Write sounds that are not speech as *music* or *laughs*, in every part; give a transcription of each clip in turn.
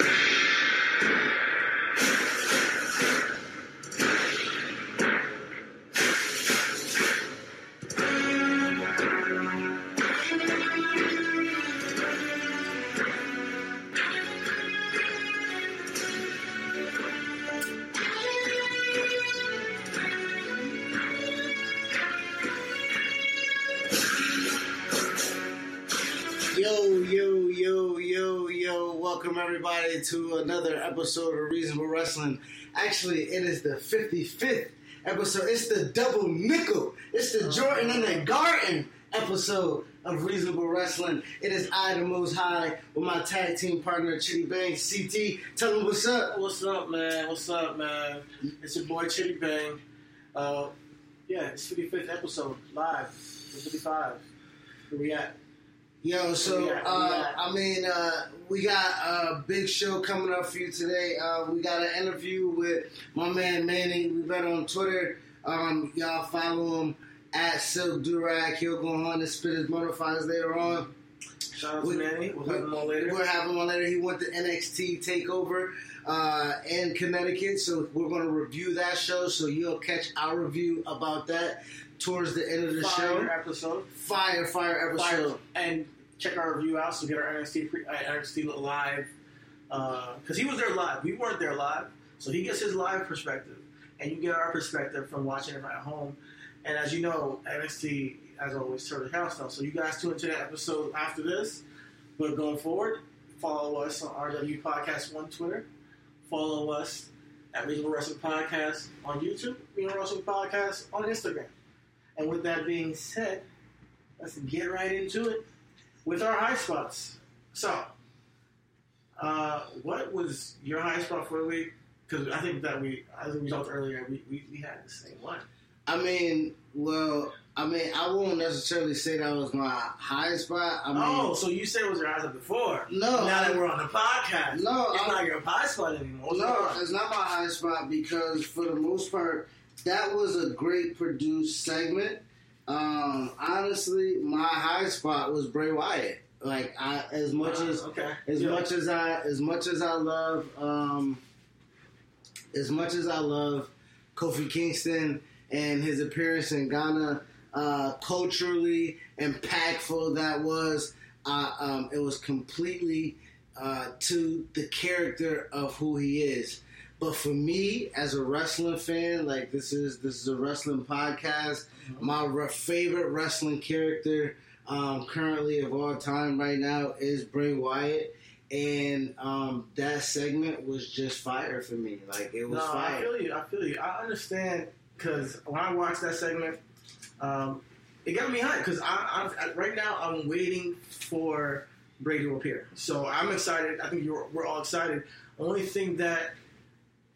you everybody to another episode of Reasonable Wrestling. Actually, it is the 55th episode. It's the double nickel. It's the Jordan and the Garden episode of Reasonable Wrestling. It is I, the Most High, with my tag team partner, Chitty Bang. CT, tell them what's up. What's up, man? What's up, man? It's your boy Chitty Bang. Uh, yeah, it's 55th episode live. It's 55. Where we at? Yo, so Yeah, uh. I mean, uh, we got a big show coming up for you today. Uh, we got an interview with my man Manny. We met on Twitter. Um, y'all follow him at Silk Durag. He'll go on and spit his modifiers later on. Shout out to Manny. We'll have him on later. We'll have him on later. He went to NXT Takeover uh, in Connecticut, so we're going to review that show. So you'll catch our review about that towards the end of the Fire show. episode. Fire, fire episode. Fire. And check our review out. So get our NXT, pre- uh, NXT live. Because he was there live. We weren't there live. So he gets his live perspective. And you get our perspective from watching it at home. And as you know, NXT, as always, turns house down. So you guys tune into that episode after this. But going forward, follow us on RW Podcast on Twitter. Follow us at Reasonable Wrestling Podcast on YouTube. Reasonable Wrestling Podcast on Instagram. And with that being said, let's get right into it with our high spots. So, uh, what was your high spot for the week? Because I think that we, as we talked earlier, we, we, we had the same one. I mean, well, I mean, I won't necessarily say that was my high spot. I mean, oh, so you said it was your high spot before? No, Now that we're on the podcast, No, it's I- not your high spot anymore. What's no, it it's not my high spot because for the most part, that was a great produced segment. Um, honestly, my high spot was Bray Wyatt. Like, I as much as okay, as Yeah. much as I as much as I love um, as much as I love Kofi Kingston and his appearance in Ghana, uh, culturally impactful that was. Uh, um, it was completely uh, to the character of who he is. But for me, as a wrestling fan, like this is this is a wrestling podcast. My favorite wrestling character um, currently of all time right now is Bray Wyatt, and um, that segment was just fire for me. Like it was no, I feel you. I feel you. I understand because when I watched that segment, um, it got me hyped because I, I, right now I'm waiting for Bray to appear. So I'm excited. I think you're, we're all excited. The Only thing that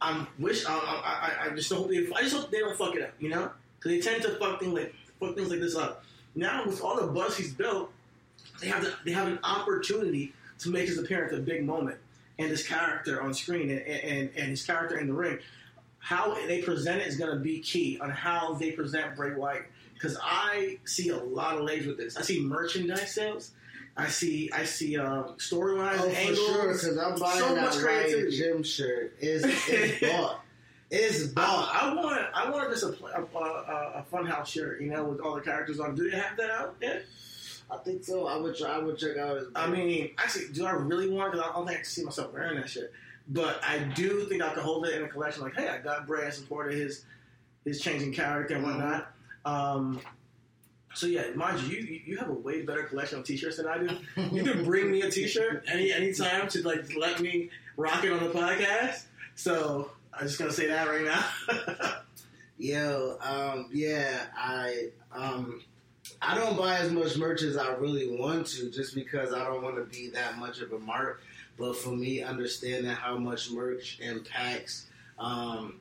I'm wish I, I, I- I just hope they I just hope they don't fuck it up. You know, because they tend to fuck things like fuck things like this up. Now with all the buzz he's built, they have the, they have an opportunity to make his appearance a big moment and his character on screen and, and, and his character in the ring. How they present it is going to be key on how they present Bray Wyatt because I see a lot of legs with this. I see merchandise sales. I see I see um, storylines, Oh, for angles. sure, because I'm buying so that much creativity. gym shirt. Is it's *laughs* bought. It's bought. I, want I want just a, a, a, a funhouse shirt, you know, with all the characters on. Do they have that out yet? I think so. I would try. I would check out. I mean, actually, do I really want? Because I don't think I can see myself wearing that shit. But I do think I could hold it in a collection. Like, hey, I got Bray and supported his his changing character and whatnot. Um, so yeah, mind you, you, you have a way better collection of T-shirts than I do. You can bring me a T-shirt any anytime to like let me rock it on the podcast. So I'm just gonna say that right now. *laughs* Yo, um, yeah, I um, I don't buy as much merch as I really want to, just because I don't want to be that much of a mark. But for me, understanding how much merch impacts um,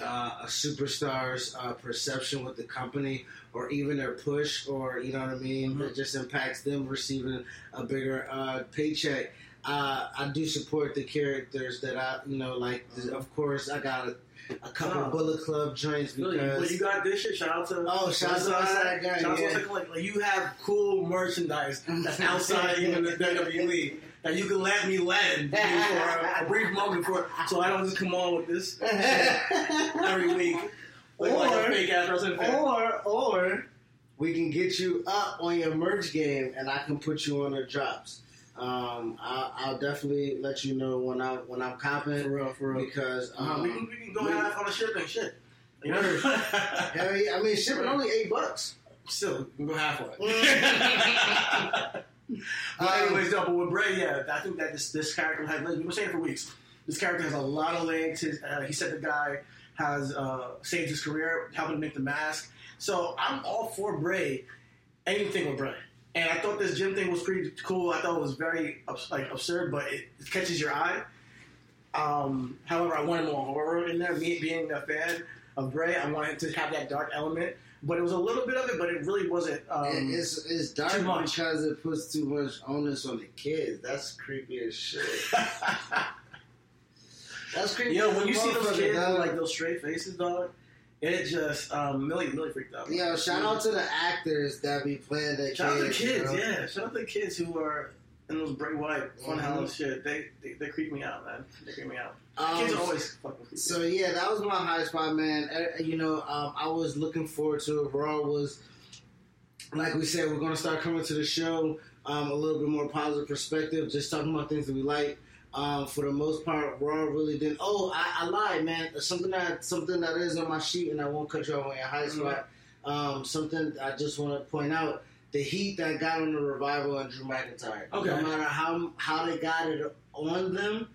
uh, a superstar's uh, perception with the company, or even their push, or you know what I mean, Mhm. it just impacts them receiving a bigger uh, paycheck. Uh, I do support the characters that I, you know, like. Of course, I got a, a couple Oh. Bullet Club joints Really, because but you got this shit. Shout out to Oh, shout out to Westside Gun, Shout out to yeah. Like, like, you have cool merchandise that's outside even the WWE that you can let me lend for a, a brief moment for, so I don't just come on with this shit *laughs* every week. Like, like Or- fake ass wrestling fan. or or we can get you up on your merch game, and I can put you on the drops. Um, I'll, I'll definitely let you know when I when I'm copping For real, for real. because um, Uh, we, can, we can go we- half on the shipping shit. You know? hell yeah, I mean shipping only eight bucks. Still, we can go half on it. but Um, anyways, no, but with Bray, yeah, I think that this this character has. We've been saying for weeks. This character has a lot of legs. His, uh, he said the guy has uh, saved his career, helping to make the mask. So I'm all for Bray. Anything with Bray. And I thought this gym thing was pretty cool. I thought it was very like absurd, but it, it catches your eye. Um, however, I wanted more horror in there. Me being a fan of Bray, I wanted to have that dark element. But it was a little bit of it, but it really wasn't. Um, It- it's it's dark too much. because it puts too much onus on the kids. That's creepy as shit. *laughs* That's creepy. Yo, when you see those kids with like those straight faces, dog, it just um, Millie Millie freaked out. Yo, shout out to the actors that be playing their shout out to the kids. kids, yeah. Shout out to the kids who are in those bright white funhouse Mhm. shit. They, they they creep me out, man. They creep me out. Um, kids are always fucking creepy. So yeah, that was my high spot, man. Uh, You know, um, I was looking forward to it. Raw was, like we said, we're gonna start coming to the show um, a little bit more positive perspective, just talking about things that we like. Um, for the most part, Raw really didn't. Oh, I, I lied, man. Something that something that is on my sheet, and I won't cut you off on your high spot. Um, something I just want to point out: the heat that got on the revival and Drew McIntyre. Okay. No matter how how they got it on them,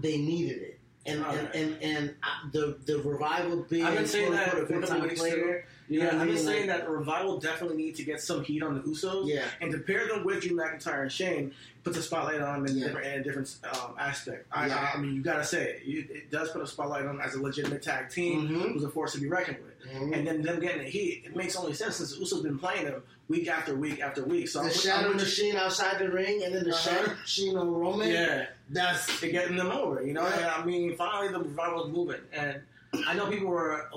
they needed it. And and and, and I, the the revival being I've been saying that for a big time player. You yeah, know what I I've been mean? saying Like, that the revival definitely need to get some heat on the Usos. Yeah. And to pair them with Drew McIntyre and Shane puts a spotlight on them in, Yeah. different, in a different um, aspect. I, Yeah. I, mean, you gotta say it. You, it does put a spotlight on them as a legitimate tag team Mhm. who's a force to be reckoned with. Mhm. And then them getting the heat, it makes only sense since Usos been playing them week after week after week. So the I'm, shadow I'm, machine outside the ring, and then the Uh-huh. Shatter Machine on Roman. yeah, that's to getting them over. You know, Right. and I mean, finally the revival is moving, and I know people were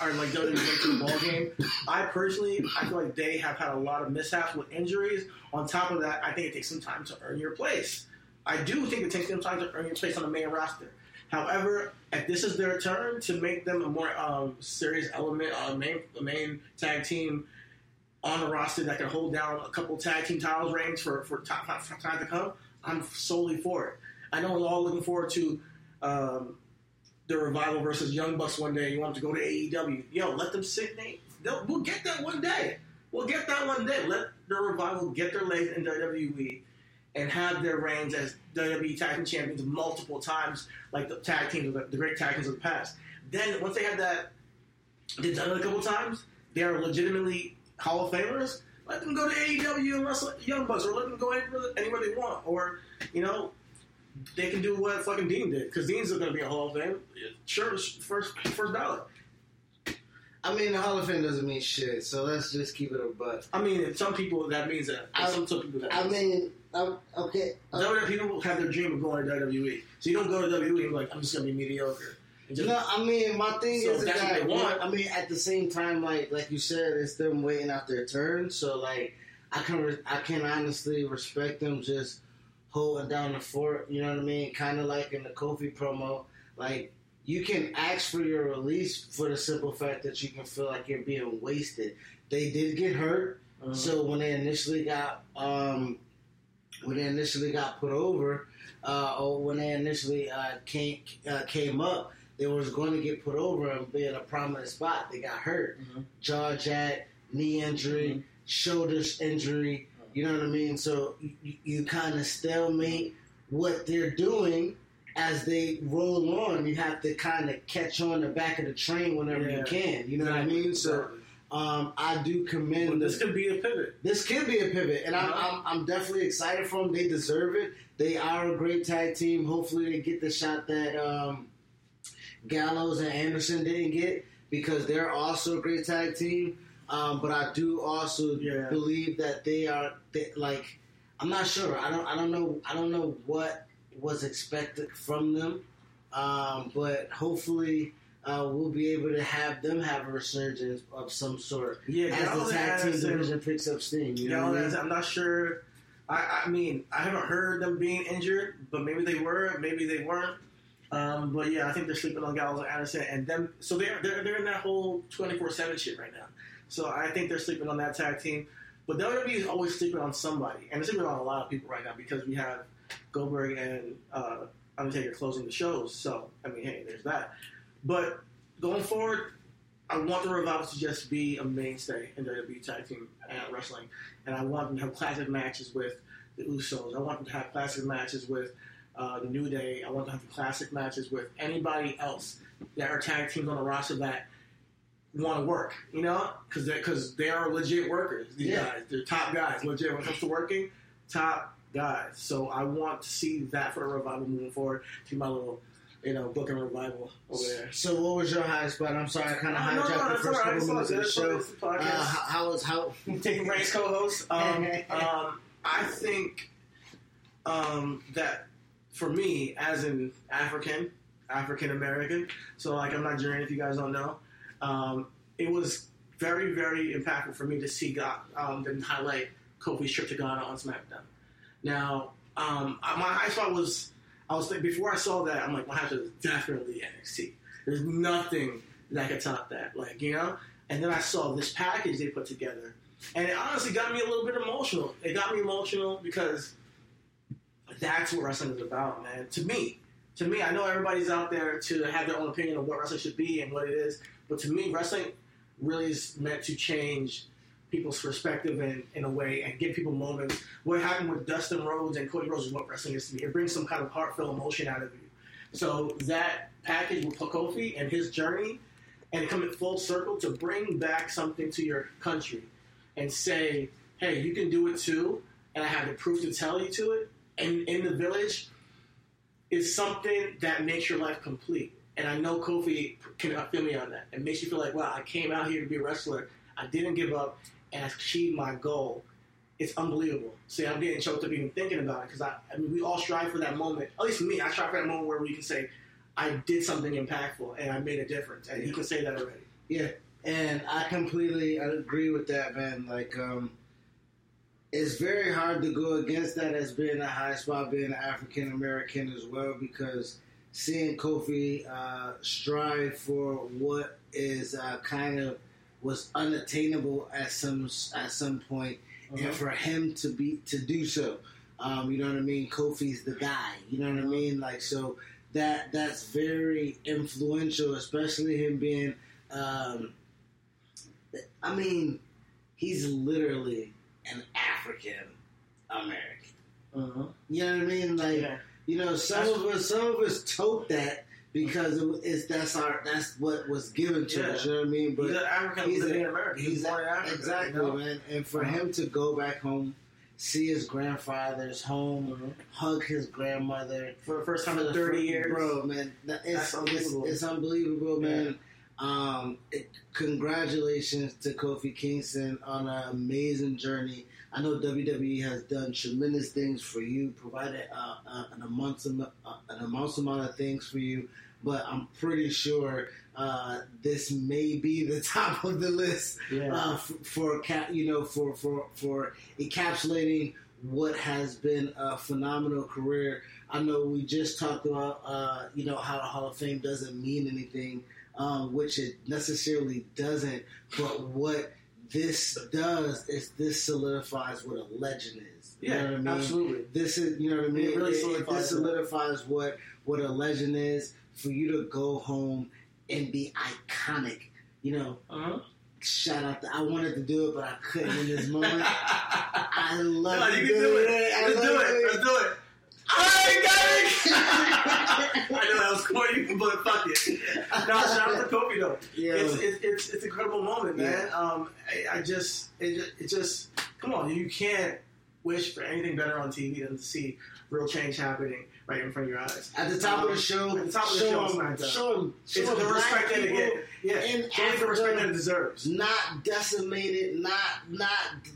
are like late to the ball game. I personally, I feel like they have had a lot of mishaps with injuries. On top of that, I think it takes some time to earn your place. I do think it takes some time to earn your place on the main roster. However, if this is their turn to make them a more um, serious element, uh, main main tag team on the roster that can hold down a couple tag team titles reigns for for time, for time to come, I'm solely for it. I know we're all looking forward to um, the revival versus Young Bucks one day. You want them to go to AEW? Yo, let them sit. They, we'll get that one day. We'll get that one day. Let the revival get their legs in WWE and have their reigns as WWE Tag Team Champions multiple times, like the tag teams, the great tag teams of the past. Then once they have that, they've done it a couple times. They are legitimately Hall of Famers. Let them go to AEW and wrestle Young Bucks, or let them go anywhere, anywhere they want, or you know, they can do what fucking Dean did because Dean's going to be a Hall of Fame. Sure, first first ballot. I mean, the Hall of Fame doesn't mean shit, so let's just keep it a buck. I mean, some people that means that. I- some, some people that. I means- mean, um, okay. uh, WWE people have their dream of going to WWE. So you don't go to WWE and be like, I'm just gonna be mediocre. Just, No, I mean, my thing So is that's that what they want. I mean, at the same time, like like you said, it's them waiting out their turn. So like, I can re- I can honestly respect them just holding down the fort. You know what I mean? Kind of like in the Kofi promo, like. You can ask for your release for the simple fact that you can feel like you're being wasted. They did get hurt, uh, so when they initially got um, when they initially got put over, uh, or when they initially uh, came uh, came up, they was going to get put over and be in a prominent spot. They got hurt, Mhm. jaw jack, knee injury, Mhm. shoulder injury. You know what I mean? So you, you kind of stalemate what they're doing. As they roll on, you have to kind of catch on the back of the train whenever Yeah. you can. You know what I mean? So Um, I do commend. The- this could be a pivot. this could be a pivot, and I'm. I'm I'm definitely excited for them. They deserve it. They are a great tag team. Hopefully, they get the shot that um, Gallows and Anderson didn't get because they're also a great tag team. Um, but I do also Yeah. believe that they are they, like I'm not sure. I don't I don't know I don't know what was expected from them. Um, but hopefully. Uh, we'll be able to have them have a resurgence of some sort Yeah, as the tag team division picks up steam. You know I mean? I'm not sure. I, I mean, I haven't heard them being injured, but maybe they were, maybe they weren't. Um, but yeah, I think they're sleeping on Gallows and Anderson, and them. So they're they're, they're in that whole 24 seven shit right now. So I think they're sleeping on that tag team. But WWE is always sleeping on somebody, and they're sleeping on a lot of people right now because we have Goldberg and uh, Undertaker closing the shows. So I mean, hey, there's that. But going forward, I want the Revival to just be a mainstay in WWE tag team uh, wrestling, and I want them to have classic matches with the Usos. I want them to have classic matches with uh, the New Day. I want them to have classic matches with anybody else that are tag teams on the roster that want to work. You know, because because they are legit workers. These Yeah. guys, they're top guys. Legit when it comes to working, top guys. So I want to see that for the Revival moving forward. To my little. You know, booking revival over there. So, what was your high spot? I'm sorry, I kind of No, no, hijacked no, the first couple minutes of the show. Uh, how, how was how? *laughs* taking Ray's co-host. Um, *laughs* um, I think um, that for me, as an African, African American, so like I'm Nigerian, if you guys don't know, um, it was very, very impactful for me to see God, um, them highlight Kofi's trip to Ghana on SmackDown. Now, um, my high spot was I was thinking before I saw that, I'm like, my high spot is definitely NXT. There's nothing that could top that, like you know. And then I saw this package they put together, and it honestly got me a little bit emotional. It got me emotional because that's what wrestling is about, man. To me, to me, I know everybody's out there to have their own opinion of what wrestling should be and what it is, but to me, wrestling really is meant to change people's perspective in, in a way and give people moments. What happened with Dustin Rhodes and Cody Rhodes is what wrestling is to me. It brings some kind of heartfelt emotion out of you. So that package with Kofi and his journey, and coming full circle to bring back something to your country and say, hey, you can do it too, and I have the proof to tell you to it, and in the village is something that makes your life complete. And I know Kofi can feel me on that. It makes you feel like, wow, I came out here to be a wrestler. I didn't give up and I achieved my goal. It's unbelievable. See, I'm getting choked up even thinking about it because I, I mean, we all strive for that moment. At least me, I strive for that moment where we can say, I did something impactful and I made a difference. And he can say that already. Yeah, and I completely agree with that, man. Like, um, it's very hard to go against that as being a high spot, being African American as well, because seeing Kofi uh, strive for what is uh, kind of was unattainable at some at some point, Uh-huh. and for him to be to do so, um, you know what I mean. Kofi's the guy, you know what I mean. Like so that that's very influential, especially him being. Um, I mean, he's literally an African American. Uh-huh. You know what I mean? Like Yeah. you know, some of us some of us tote that because it, it's that's our that's what was given to Yeah. us. You know what I mean? he's an African he's living a- in America. He's born in a- Africa. exactly, you know? man. And for Uh-huh. him to go back home, see his grandfather's home, Mhm. hug his grandmother For the first time in 30 fir- years. bro, man. That, it's, That's unbelievable. It's, it's unbelievable, man. Um, it, congratulations to Kofi Kingston on an amazing journey. I know WWE has done tremendous things for you, provided uh, uh, an am- uh, an immense amount of things for you. But I'm pretty sure uh, this may be the *laughs* top of the list Yeah. uh, f- for ca- you know for for for encapsulating what has been a phenomenal career. I know we just talked about uh, you know how the Hall of Fame doesn't mean anything, um, which it necessarily doesn't. But what this does is this solidifies what a legend is. You yeah, I mean? absolutely. This is, you know what I mean. It really It- it- solidifies this solidifies what what a legend is. For you to go home and be iconic, you know. Uh-huh. Shout out! To, I wanted to do it, but I couldn't in this moment. *laughs* I love No, you can do it. I Let's do it. Let's do it. I got it. *laughs* I know that was corny, but fuck it. no, shout out to Kofi though. Yeah. It's, it's it's it's an incredible moment, man. Yeah. Um, I, I just it, just it just come on, you can't wish for anything better on TV than to see real change happening right in front of your eyes. At the top of the show, At the top of the show show, him, show show It's the respect that it people get. Yeah, in show the respect that it deserves. not decimated, not not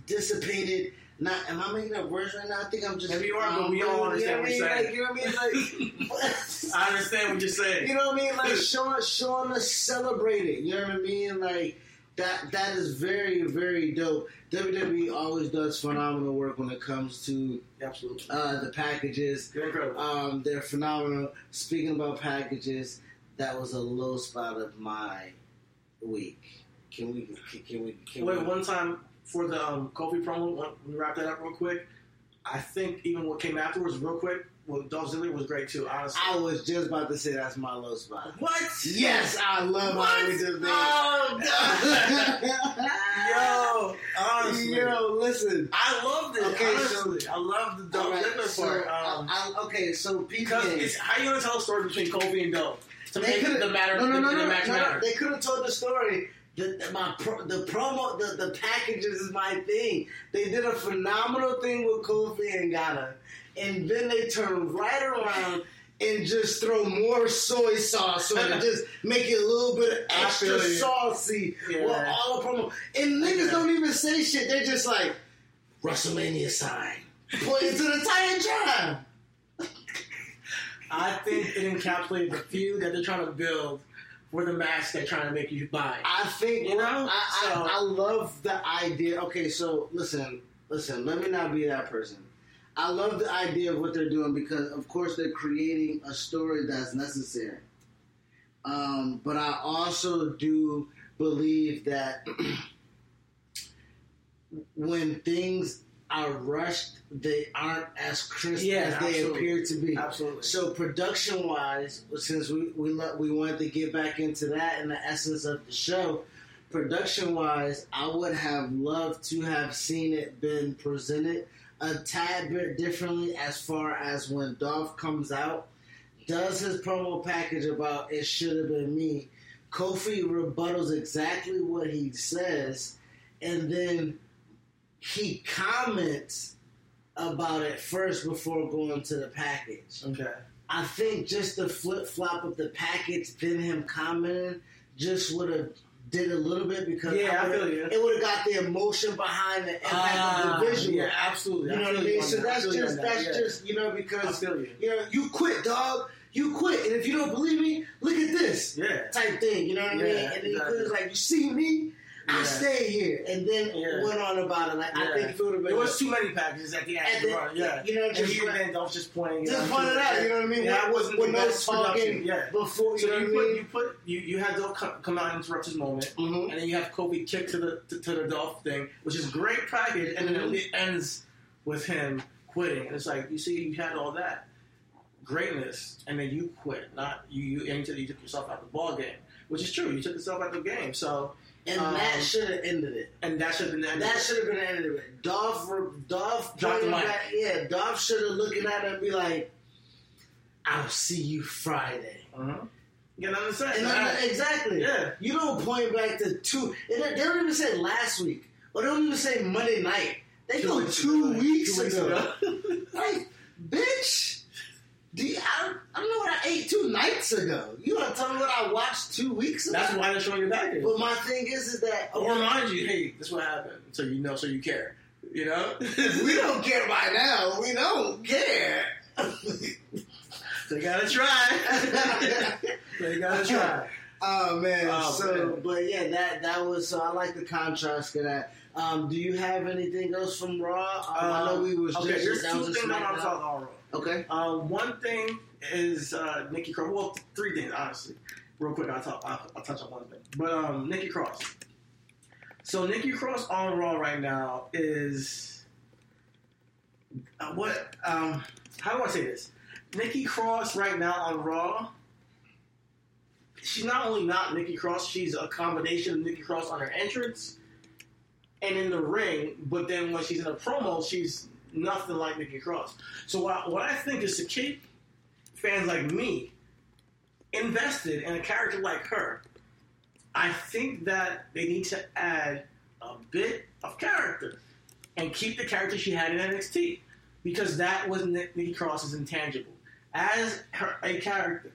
dissipated. Not, am I making up words right now? I think I'm just. Maybe you are, but um, we all understand know what you're I mean? saying. Like, you know what I mean? Like, I understand what you're saying. You know what I mean? Like showing showing us celebrate it. You know what I mean? Like that that is very, very dope. WWE always does phenomenal work when it comes to Absolutely, uh, the packages. you're incredible. Um, they're phenomenal. Speaking about packages, that was a low spot of my week. Can we can, can we can Wait, we, one time for the um, Kofi promo, let me wrap that up real quick. I think even what came afterwards, real quick, with Dolph Ziggler was great too. Honestly, I was just about to say that's my low spot. what? Yes, I love What? how we did Oh, that. *laughs* Yo, honestly, Yo, listen. I loved it. Okay, honestly, I love the Dolph Alright, Ziggler so, part. Um, I, I, okay, so because how you gonna tell a story between Kofi and Dolph to They make the matter No, no, no, the, no, the match no, no. They could have told the story. The, the, my pro, the promo, the, the packages is my thing. They did a phenomenal thing with Kofi and Ghana, and then they turned right around and just throw more soy sauce on it, *laughs* just make it a little bit extra saucy. Yeah. Well, all the promo, and niggas don't even say shit. They're just like WrestleMania sign, pointing to the Titantron. I think it encapsulated the feud that they're trying to build for the mask they're trying to make you buy. I think You know? I, I, I love the idea. Okay, so listen, listen. Let me not be that person. I love the idea of what they're doing because, of course, they're creating a story that's necessary. Um, but I also do believe that *clears throat* when things are rushed, they aren't as crisp Yeah, as they absolutely. appear to be. Absolutely. So production wise, since we we let, we wanted to get back into that and the essence of the show, production wise, I would have loved to have seen it been presented a tad bit differently as far as when Dolph comes out, does his promo package about it should have been me. Kofi rebuttals exactly what he says, and then he comments about it first before going to the package. Okay. I think just the flip flop of the package, then him commenting, just would have did a little bit because Yeah, I would've- feel you. it would have got the emotion behind the impact Ah, of the visual. Yeah, absolutely. You know I what I mean? So that's just that, that's yeah. just you know because you. you know you quit, dog. You quit, and if you don't believe me, look at this Yeah. type thing. You know what I mean? And then he exactly. was like, "You see me? I Yeah. stay here," and then went on about it. Like I think it would have been There was too many packages at the end. Yeah. you know, and just he like- then Dolph just pointing. just out point it out. You know what I mean? Yeah, I wasn't with the no best talking production. Yeah. before. So You know what I mean? you put you you had Dolph come, out and interrupt his moment, Mhm. and then you have Kofi kick to the to, the Dolph thing, which is great package, and then Mhm. it ends with him quitting. And it's like you see, you had all that greatness, and then you quit. Not you. You and you took yourself out of the ball game, which is true. You took yourself out of the game. So And Um, that should have ended it. and that should have been the end. That should have been the end of it. Dolph, Dolph, Drop the pointing mic. back- yeah, Dolph should have looking at her and be like, "I'll see you Friday." Uh-huh. You know what I'm saying? And then- exactly. Yeah. You don't point back to two. They don't they don't even say last week, or they don't even say Monday night. They Two go weeks two weeks, weeks ago. *laughs* like, bitch. Do you, I, don't, I don't know what I ate two nights ago. You want to tell me what I watched two weeks ago? That's why they're showing you package. But my thing is, is that Or remind you, hey, this what happened, so you know, so you care. You know, *laughs* we don't care by now. We don't care. *laughs* they gotta try. *laughs* they gotta try. Oh man. Oh, so, man. but yeah, that that was. So I like the contrast of that. Um, do you have anything else from Raw? Um, I know we was okay. just There's that two things I want to talk about. Raw. Okay. Uh, one thing is uh, Nikki Cross. Well, three things honestly. Real quick, I'll, talk, I'll, I'll touch on one thing. But um, Nikki Cross. So Nikki Cross on Raw right now is uh, what? Um, how do I say this? Nikki Cross right now on Raw. She's not only not Nikki Cross, she's a combination of Nikki Cross on her entrance and in the ring. But then when she's in a promo, she's nothing like Nikki Cross. So what, what I think is to keep fans like me invested in a character like her, I think that they need to add a bit of character and keep the character she had in NXT because that was Nikki Cross's intangible as her, a character,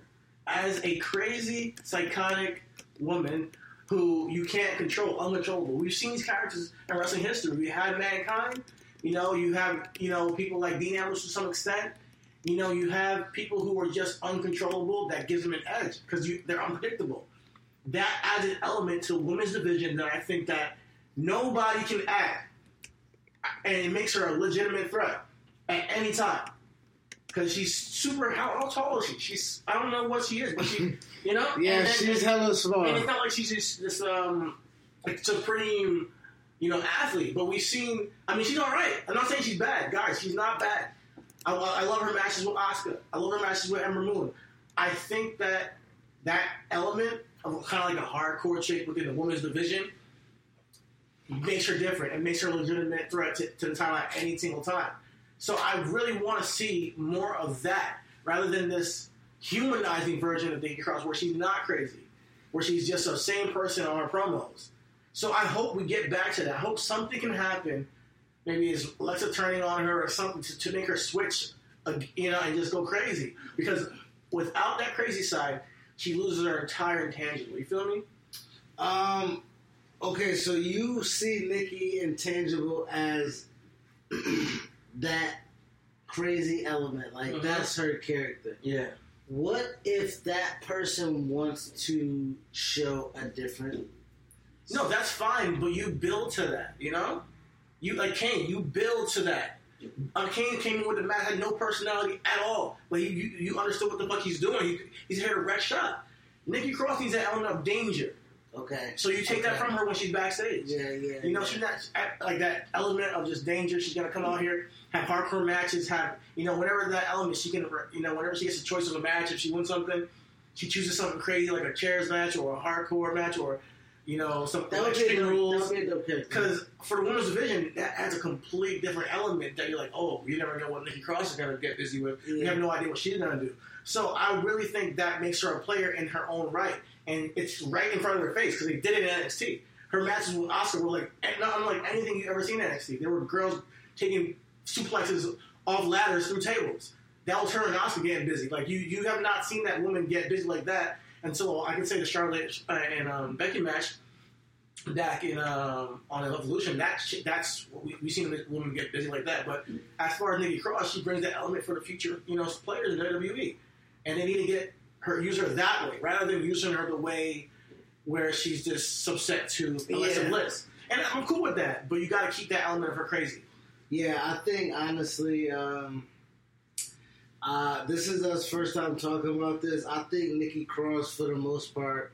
as a crazy, psychotic woman who you can't control, uncontrollable. We've seen these characters in wrestling history. We had Mankind. You know, you have you know people like Dean Ambrose to some extent. You know, you have people who are just uncontrollable. That gives them an edge because they're unpredictable. That adds an element to women's division that I think that nobody can add, and it makes her a legitimate threat at any time because she's super. How, how, tall is she? She's I don't know what she is, but she, *laughs* you know, yeah, and, she's and, hella small. And it's not like she's just this um like supreme, you know, athlete. But we've seen. I mean, she's all right. I'm not saying she's bad, guys. She's not bad. I, I love her matches with Asuka. I love her matches with Ember Moon. I think that that element of kind of like a hardcore chick within the women's division makes her different and makes her a legitimate threat to, to the title at any single time. So I really want to see more of that rather than this humanizing version of Nikki Cross where she's not crazy, where she's just a same person on her promos. So I hope we get back to that. I hope something can happen. Maybe it's Alexa turning on her or something to, to make her switch, uh, you know, and just go crazy. Because without that crazy side, she loses her entire intangible. You feel me? Um. Okay, so you see Nikki intangible as *clears throat* that crazy element. Like mm-hmm. that's her character. Yeah. What if that person wants to show a different? No, that's fine, but you build to that. You know, you like Kane. You build to that. Uh, Kane came in with the mat, had no personality at all, but he, you, you understood what the fuck he's doing. He, he's here to wreck shot. Nikki Cross needs an element of danger. Okay. So you take okay. that from her when she's backstage. Yeah, yeah. You know, yeah. she's not like that element of just danger. She's gonna come out here, have hardcore matches, have you know, whatever that element she can, you know, whenever she gets a choice of a match, if she wins something, she chooses something crazy like a chairs match or a hardcore match or you know, some that would extreme be rules. Because for the women's division, that adds a complete different element that you're like, oh, you never know what Nikki Cross is going to get busy with. Yeah. You have no idea what she's going to do. So I really think that makes her a player in her own right. And it's right in front of her face because they did it in NXT. Her matches with Asuka were like eh, not unlike anything you've ever seen in NXT. There were girls taking suplexes off ladders through tables. That was her and Asuka getting busy. Like you, you have not seen that woman get busy like that and so I can say the Charlotte uh, and um, Becky match back in um, on Evolution, that that's we, we've seen a woman get busy like that. But as far as Nikki Cross, she brings that element for the future, you know, players in WWE, and they need to get her use her that way rather than using her the way where she's just subset to Alexa yeah. Bliss. And I'm cool with that, but you got to keep that element of her crazy. Yeah, I think honestly. Um uh, this is us first time talking about this. I think Nikki Cross, for the most part,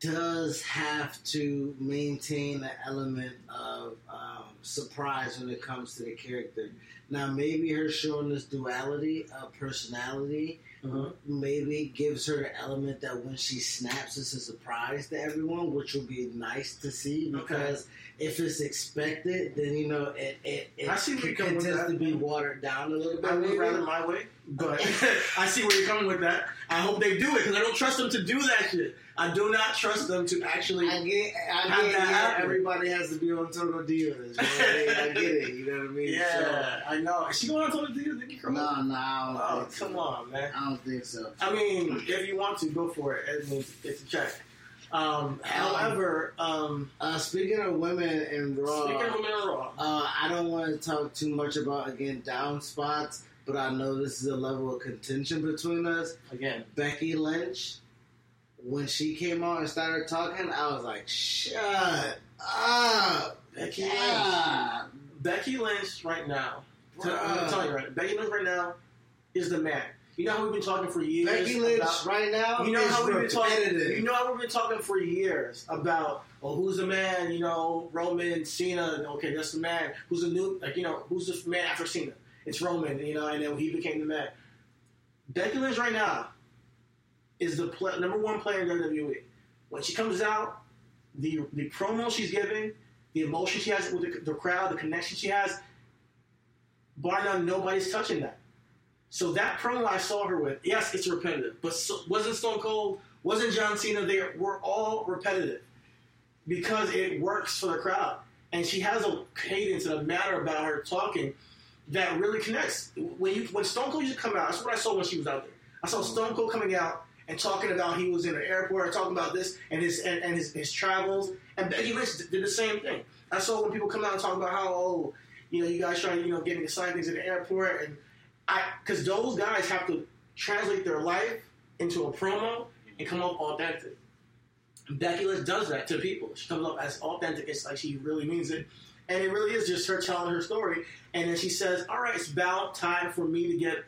does have to maintain an element of um, surprise when it comes to the character. Now, maybe her showing this duality of personality uh-huh. maybe gives her an element that when she snaps, it's a surprise to everyone, which will be nice to see because. Okay if it's expected, then you know it it, it, I see it tends to be watered down a little bit. I would rather my way, but *laughs* *laughs* I see where you're coming with that. I hope they do it because I don't trust them to do that shit. I do not trust them to actually. I get, I have get, that yeah, Everybody has to be on Total Divas. I get it. You know what I mean? Yeah, so, I know. Is she going on Total Divas? No, no. Oh, come so. on, man. I don't think so. I mean, if you want to, go for it. It's a check. Um, however, um, uh, speaking of women in Raw, speaking of women Raw, uh, I don't want to talk too much about again down spots, but I know this is a level of contention between us. Again, Becky Lynch, when she came out and started talking, I was like, "Shut up, Becky Lynch." Becky Lynch right now. I'm telling you right, Becky Lynch right now is the man. You know how we've been talking for years. Becky Lynch about, right now. You know how we've been talking. You know how we've been talking for years about well, who's the man? You know, Roman, Cena. Okay, that's the man. Who's the new? Like you know, who's the man after Cena? It's Roman. You know, and then he became the man. Becky Lynch right now is the play, number one player in WWE. When she comes out, the the promo she's giving, the emotion she has with the, the crowd, the connection she has, bar none, nobody's touching that. So that promo I saw her with, yes, it's repetitive, but so, wasn't Stone Cold, wasn't John Cena there? We're all repetitive because it works for the crowd, and she has a cadence and a manner about her talking that really connects. When you when Stone Cold used to come out, that's what I saw when she was out there. I saw Stone Cold coming out and talking about he was in an airport, talking about this and his and, and his, his travels. And Becky Lynch did the same thing. I saw when people come out and talk about how oh, you know, you guys trying to you know get me to sign things at the airport, and because those guys have to translate their life into a promo and come up authentic. Becky Lynch does that to people. She comes up as authentic. It's like she really means it. And it really is just her telling her story. And then she says, all right, it's about time for me to get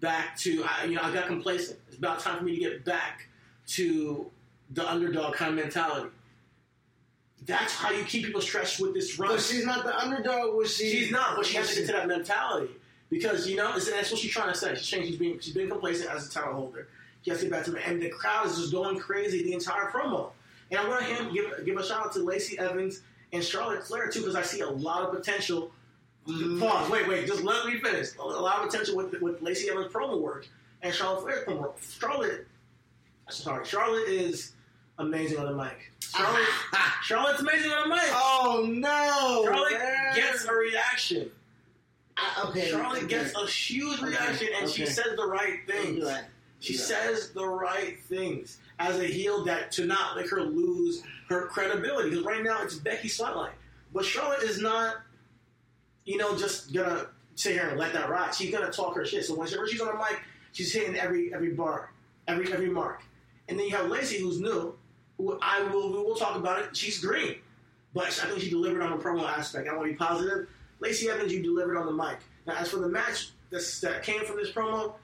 back to, I, you know, I got complacent. It's about time for me to get back to the underdog kind of mentality. That's how you keep people stretched with this run. But she's not the underdog. Was she? She's not, but she has to get to that mentality because you know that's what she's trying to say. She's saying she's being she's being complacent as a title holder. She has to get back to it, and the crowd is just going crazy the entire promo. And I want to give give a shout out to Lacey Evans and Charlotte Flair too because I see a lot of potential. Mhm. Pause. Wait, wait. Just let me finish. A lot of potential with with Lacey Evans promo work and Charlotte Flair promo work. Charlotte, sorry, Charlotte is amazing on the mic. Charlotte, *laughs* Charlotte's amazing on the mic. oh no! Charlotte man. gets a reaction. I, okay. Charlotte okay. gets a huge Okay, reaction, and she says the right things. Right. She right. says the right things as a heel that to not make her lose her credibility. Because right now it's Becky spotlight, but Charlotte is not, you know, just gonna sit here and let that ride. She's gonna talk her shit. So whenever she's on the mic, she's hitting every every bar, every every mark. And then you have Lacey, who's new. Who I will we will talk about it. She's green, but I think she delivered on the promo aspect. I want to be positive. Lacey Evans, you delivered on the mic. Now, as for the match that's, that came from this promo,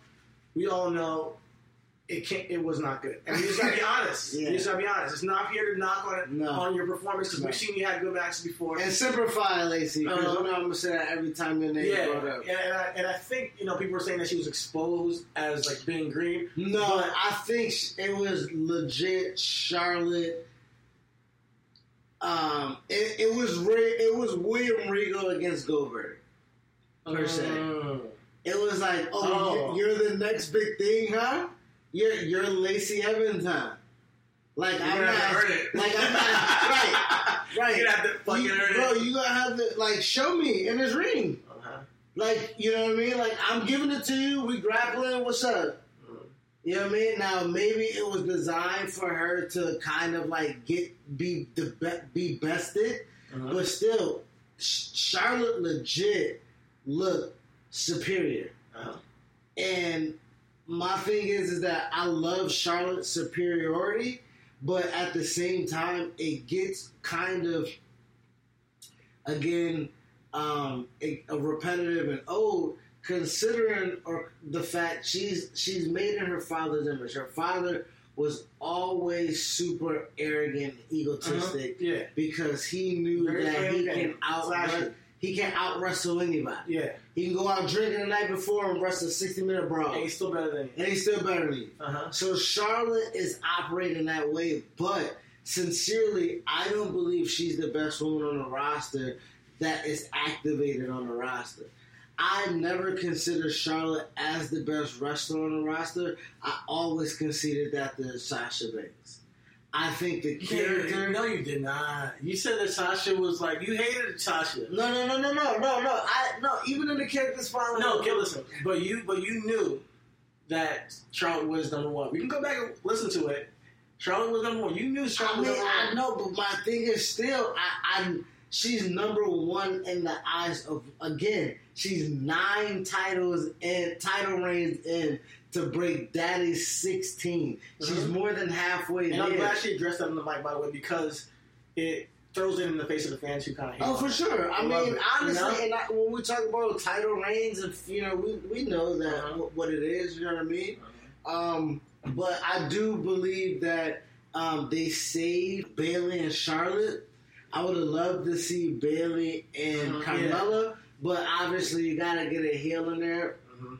we all know it can't, it was not good. And we just gotta be *laughs* honest. Yeah. We just gotta be honest. It's not here to knock on it No. on your performance because No. we've seen you had good matches before. And simplify, Lacey, because know um, I'm gonna say that every time your name yeah, brought up. and, and, I, and I think you know people were saying that she was exposed as like being green. No, But- I think it was legit Charlotte. Um, it, it was it was William Regal against Goldberg. Per se. Mm. It was like, oh, Oh. You're, the next big thing, huh? You're you're Lacey Evans, huh? Like You're I'm not, have to earn it. like I'm not, right, *laughs* right. You're gonna have to fucking You- earn bro, it. you gonna have to like show me in this ring. Uh-huh. Like, you know what I mean? Like, I'm giving it to you. We grappling. What's up? You know what I mean? Now, maybe it was designed for her to kind of like get be the be, be bested, Uh-huh. but still, Charlotte legit looked superior. Uh-huh. And my thing is, is that I love Charlotte's superiority, but at the same time, it gets kind of, again, um, a, a repetitive and old, considering or the fact she's she's made in her father's image. Her father was always super arrogant, egotistic, Uh-huh. Yeah. because he knew Very that he can out he can out wrestle anybody. Yeah. He can go out drinking the night before and wrestle a 60 minute brawl. And he's still better than you. And he's still better than you. Uh-huh. So Charlotte is operating that way, but sincerely, I don't believe she's the best woman on the roster that is activated on the roster. I never considered Charlotte as the best wrestler on the roster. I always considered that to Sasha Banks. I think the character. No, you did not. You said that Sasha was like you hated Sasha. No, no, no, no, no, no, no. I no. Even in the character spotlight. No, okay, listen. But you, but you knew that Charlotte was number one. We can go back and listen to it. Charlotte was number one. You knew I Charlotte was mean, number I one. know, but my thing is still, I, I, she's number one in the eyes of. Again, she's nine titles and title reigns in to break Daddy's sixteen. She's Mhm. more than halfway And I'm there. glad she addressed that on the mic, by the way, because it throws it in the face of the fans who kind of. Oh, for sure. I I mean, honestly, you know? and I, when we talk about title reigns, and you know, we we know that Uh-huh. what, what it is. You know what I mean? Um, but I do believe that um, they saved Bayley and Charlotte. I would have loved to see Bayley and Mhm, Carmella, but obviously you gotta get a heel in there. Mhm.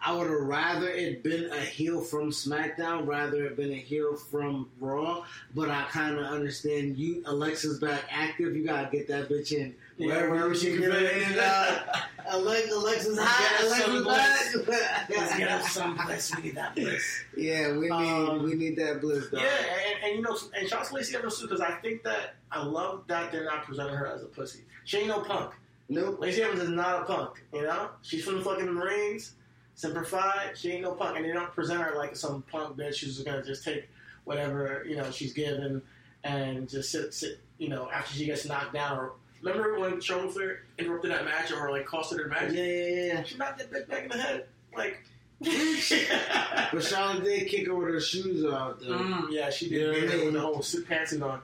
I would have rather it been a heel from SmackDown rather it been a heel from Raw. But I kind of understand you. Alexa's back active. You gotta get that bitch in Yeah, wherever wherever she can get fit in. Uh, *laughs* Alex, Alexa's hot. Alexa's. Let's get up someplace. *laughs* We need that bliss. *laughs* Yeah, we need Um, we need that bliss. Dog. Yeah, and, and you know, and Charles Lacey ever too because I think that I love that they're not presenting her as a pussy. She ain't no punk. Nope. Lacey Evans is not a punk. You know, she's from the fucking Marines, Semper Fi. She ain't no punk, and they don't present her like some punk bitch who's gonna just take whatever you know she's given and just sit, sit. You know, after she gets knocked down. Or remember when Charlotte Flair interrupted that match or like costed her match? Yeah, yeah, yeah. She knocked that bitch back in the head. Like, *laughs* *laughs* But Charlotte did kick her with her shoes off, though. Mm, yeah, she did. You know I mean? with the whole suit pantsing on.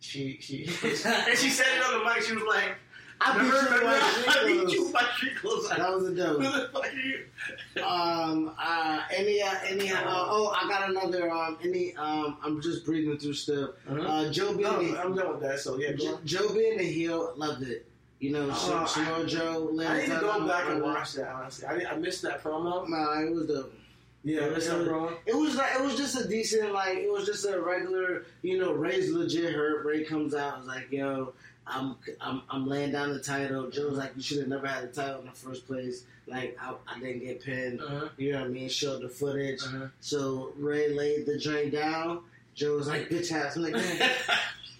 She she *laughs* and she said it on the mic. She was like, I beat you remember, with my *laughs* I beat you my street clothes." That was a Who dope. the fuck are you? Um, uh, any, uh, any, uh, oh, I got another, um, any, um, I'm just breathing through stuff. Uh, Joe being No, the, I'm done with that. So yeah, go Jo- on. Joe being the heel, loved it. You know, Uh, Samoa Joe, I need to go back and uh, watch that. Honestly, I, I missed that promo. Nah, it was the. Yeah, I missed that promo. It was like it was just a decent like it was just a regular you know Rey's legit hurt. Rey comes out was like yo I'm I'm I'm laying down the title. Joe was like you should have never had the title in the first place. Like I, I didn't get pinned. Uh-huh. You know what I mean? Showed the footage. Uh-huh. So Rey laid the joint down. Joe was like bitch ass. I'm *laughs*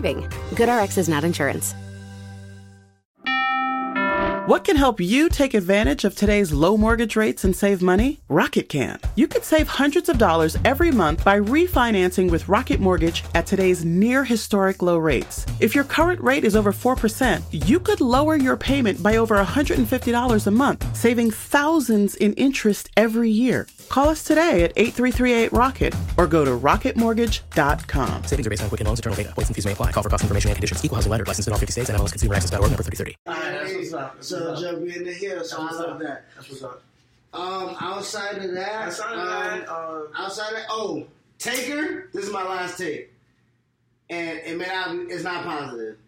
GoodRx is not insurance. What can help you take advantage of today's low mortgage rates and save money? Rocket can. You could save hundreds of dollars every month by refinancing with Rocket Mortgage at today's near historic low rates. If your current rate is over 4%, you could lower your payment by over $150 a month, saving thousands in interest every year. Call us today at 8338 Rocket or go to rocketmortgage.com. Savings are based on Quicken Loans, internal data. Points and fees may apply. Call for cost information and conditions. Equal housing letter. Licensed in all 50 states. And MLSConsumerAccess.org number 3030. Alright, that's what's up. So what's up. Joe being the heel, so I love that. That's what's up. Um, outside of that, Outside of um, that, uh, outside of oh, Taker. This is my last take, and it may not. It's not positive.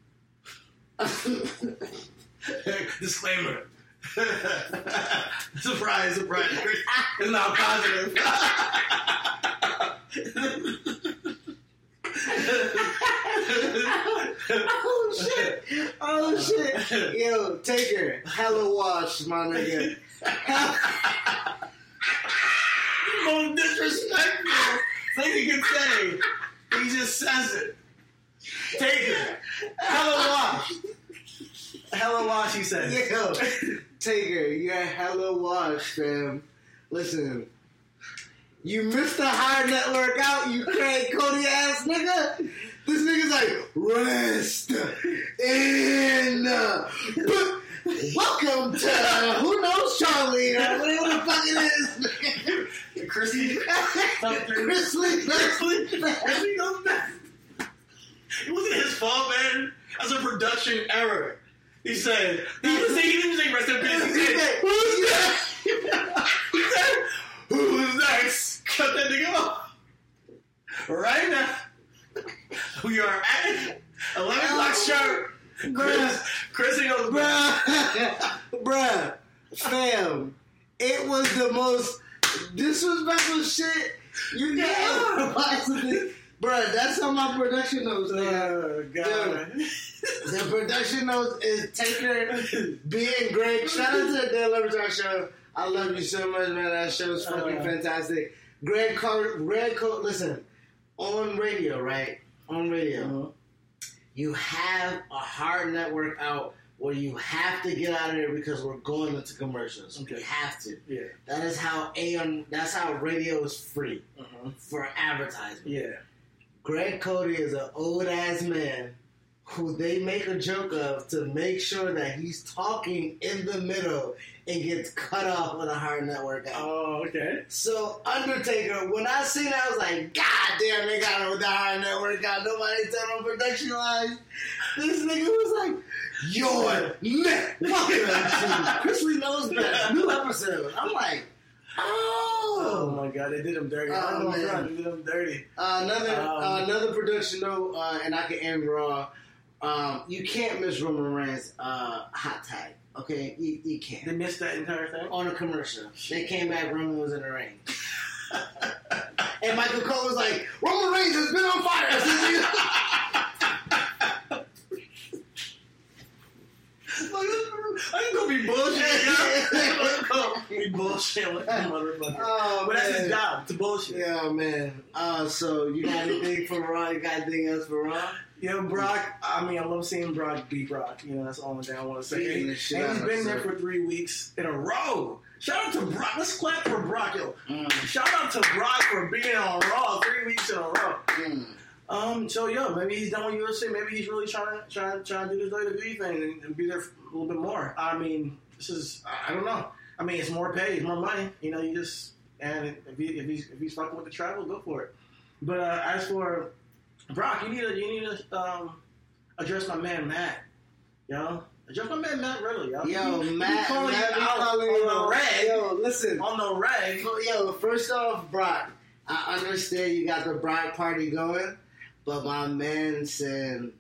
*laughs* Disclaimer. *laughs* surprise, surprise. It's not positive. oh shit! Oh shit! Yo, take Taker, hella wash, my nigga. Most disrespectful thing you can say. He just says it. Take it. Hella wash. Hella wash, he says. Yo, *laughs* Taker, you're hella wash, fam. Listen, you missed the high network out, you Greg Cote ass nigga. This nigga's like, rest in. *laughs* Welcome to who knows Charlie or whatever the fuck it is. Chrissy. Chris Lee. Chrissy goes back. It wasn't his fault, man. That's a production error. He said, he didn't say, he didn't say rest in peace. He said, who's next? he said, who's next? Cut that nigga off. Right now, we are at 11 o'clock sharp. Chris, Chris goes, Bruh, bruh, fam, it was the most disrespectful shit you can ever Bruh, that's how my production notes. Oh, God. The production notes is Taker being great. Shout out to the Dan Le Batard show. I love you so much, man. That show is fucking Uh. fantastic. Greg Carter, Greg listen, on radio, right? On radio Uh-huh. you have a hard network out where you have to get out of there because we're going into commercials. Okay. You have to. Yeah. That is how AM. That's how radio is free Uh-huh. for advertisement. Yeah. Greg Cote is an old ass man who they make a joke of to make sure that he's talking in the middle and gets cut off with a hard network. Oh, okay. So Undertaker, when I seen that, I was like, God damn, they got him with the hard network guy. Nobody tell him production lines. This nigga was like, You're *laughs* next. Welcome *laughs* Chris Lee knows best. New episode. I'm like, Oh Oh. my god, they did him dirty. Oh, I know, man. They did him dirty. Uh, another Um, uh, another production though, uh, and I can end raw. Um, you can't miss Roman Reigns' uh, hot tag. Okay, you, you can't. They missed that entire thing. On a commercial, they came back. Roman was in the ring, *laughs* and Michael Cole was like, "Roman Reigns has been on fire *laughs* since I ain't gonna be bullshit. *laughs* be bullshit with that motherfucker. Oh, but that's his job to bullshit. Yeah, man. Uh, so you got anything for Raw? You got anything else for Raw? You know, Brock. I mean, I love seeing Brock beat Brock. You know, that's the only thing I want to say. And, and he's been there for three weeks in a row. Shout out to Brock. Let's clap for Brock, yo. Mm. Shout out to Brock for being on Raw three weeks in a row. Mm. Um, so yo, maybe he's done with UFC. Maybe he's really trying to trying, trying to do this WWE thing and, and be there for a little bit more. I mean, this is I don't know. I mean, it's more pay, it's more money. You know, you just and if he, if he's if he's fucking with the travel, go for it. But uh, as for Brock, you need to you need to um, address my man Matt. You know, address my man Matt Riddle. Yo, Yo, He- he Matt, calling Matt out calling on the reg. Yo, listen. On the reg. Yo, first off, Brock, I understand you got the Brock party going, but my man said,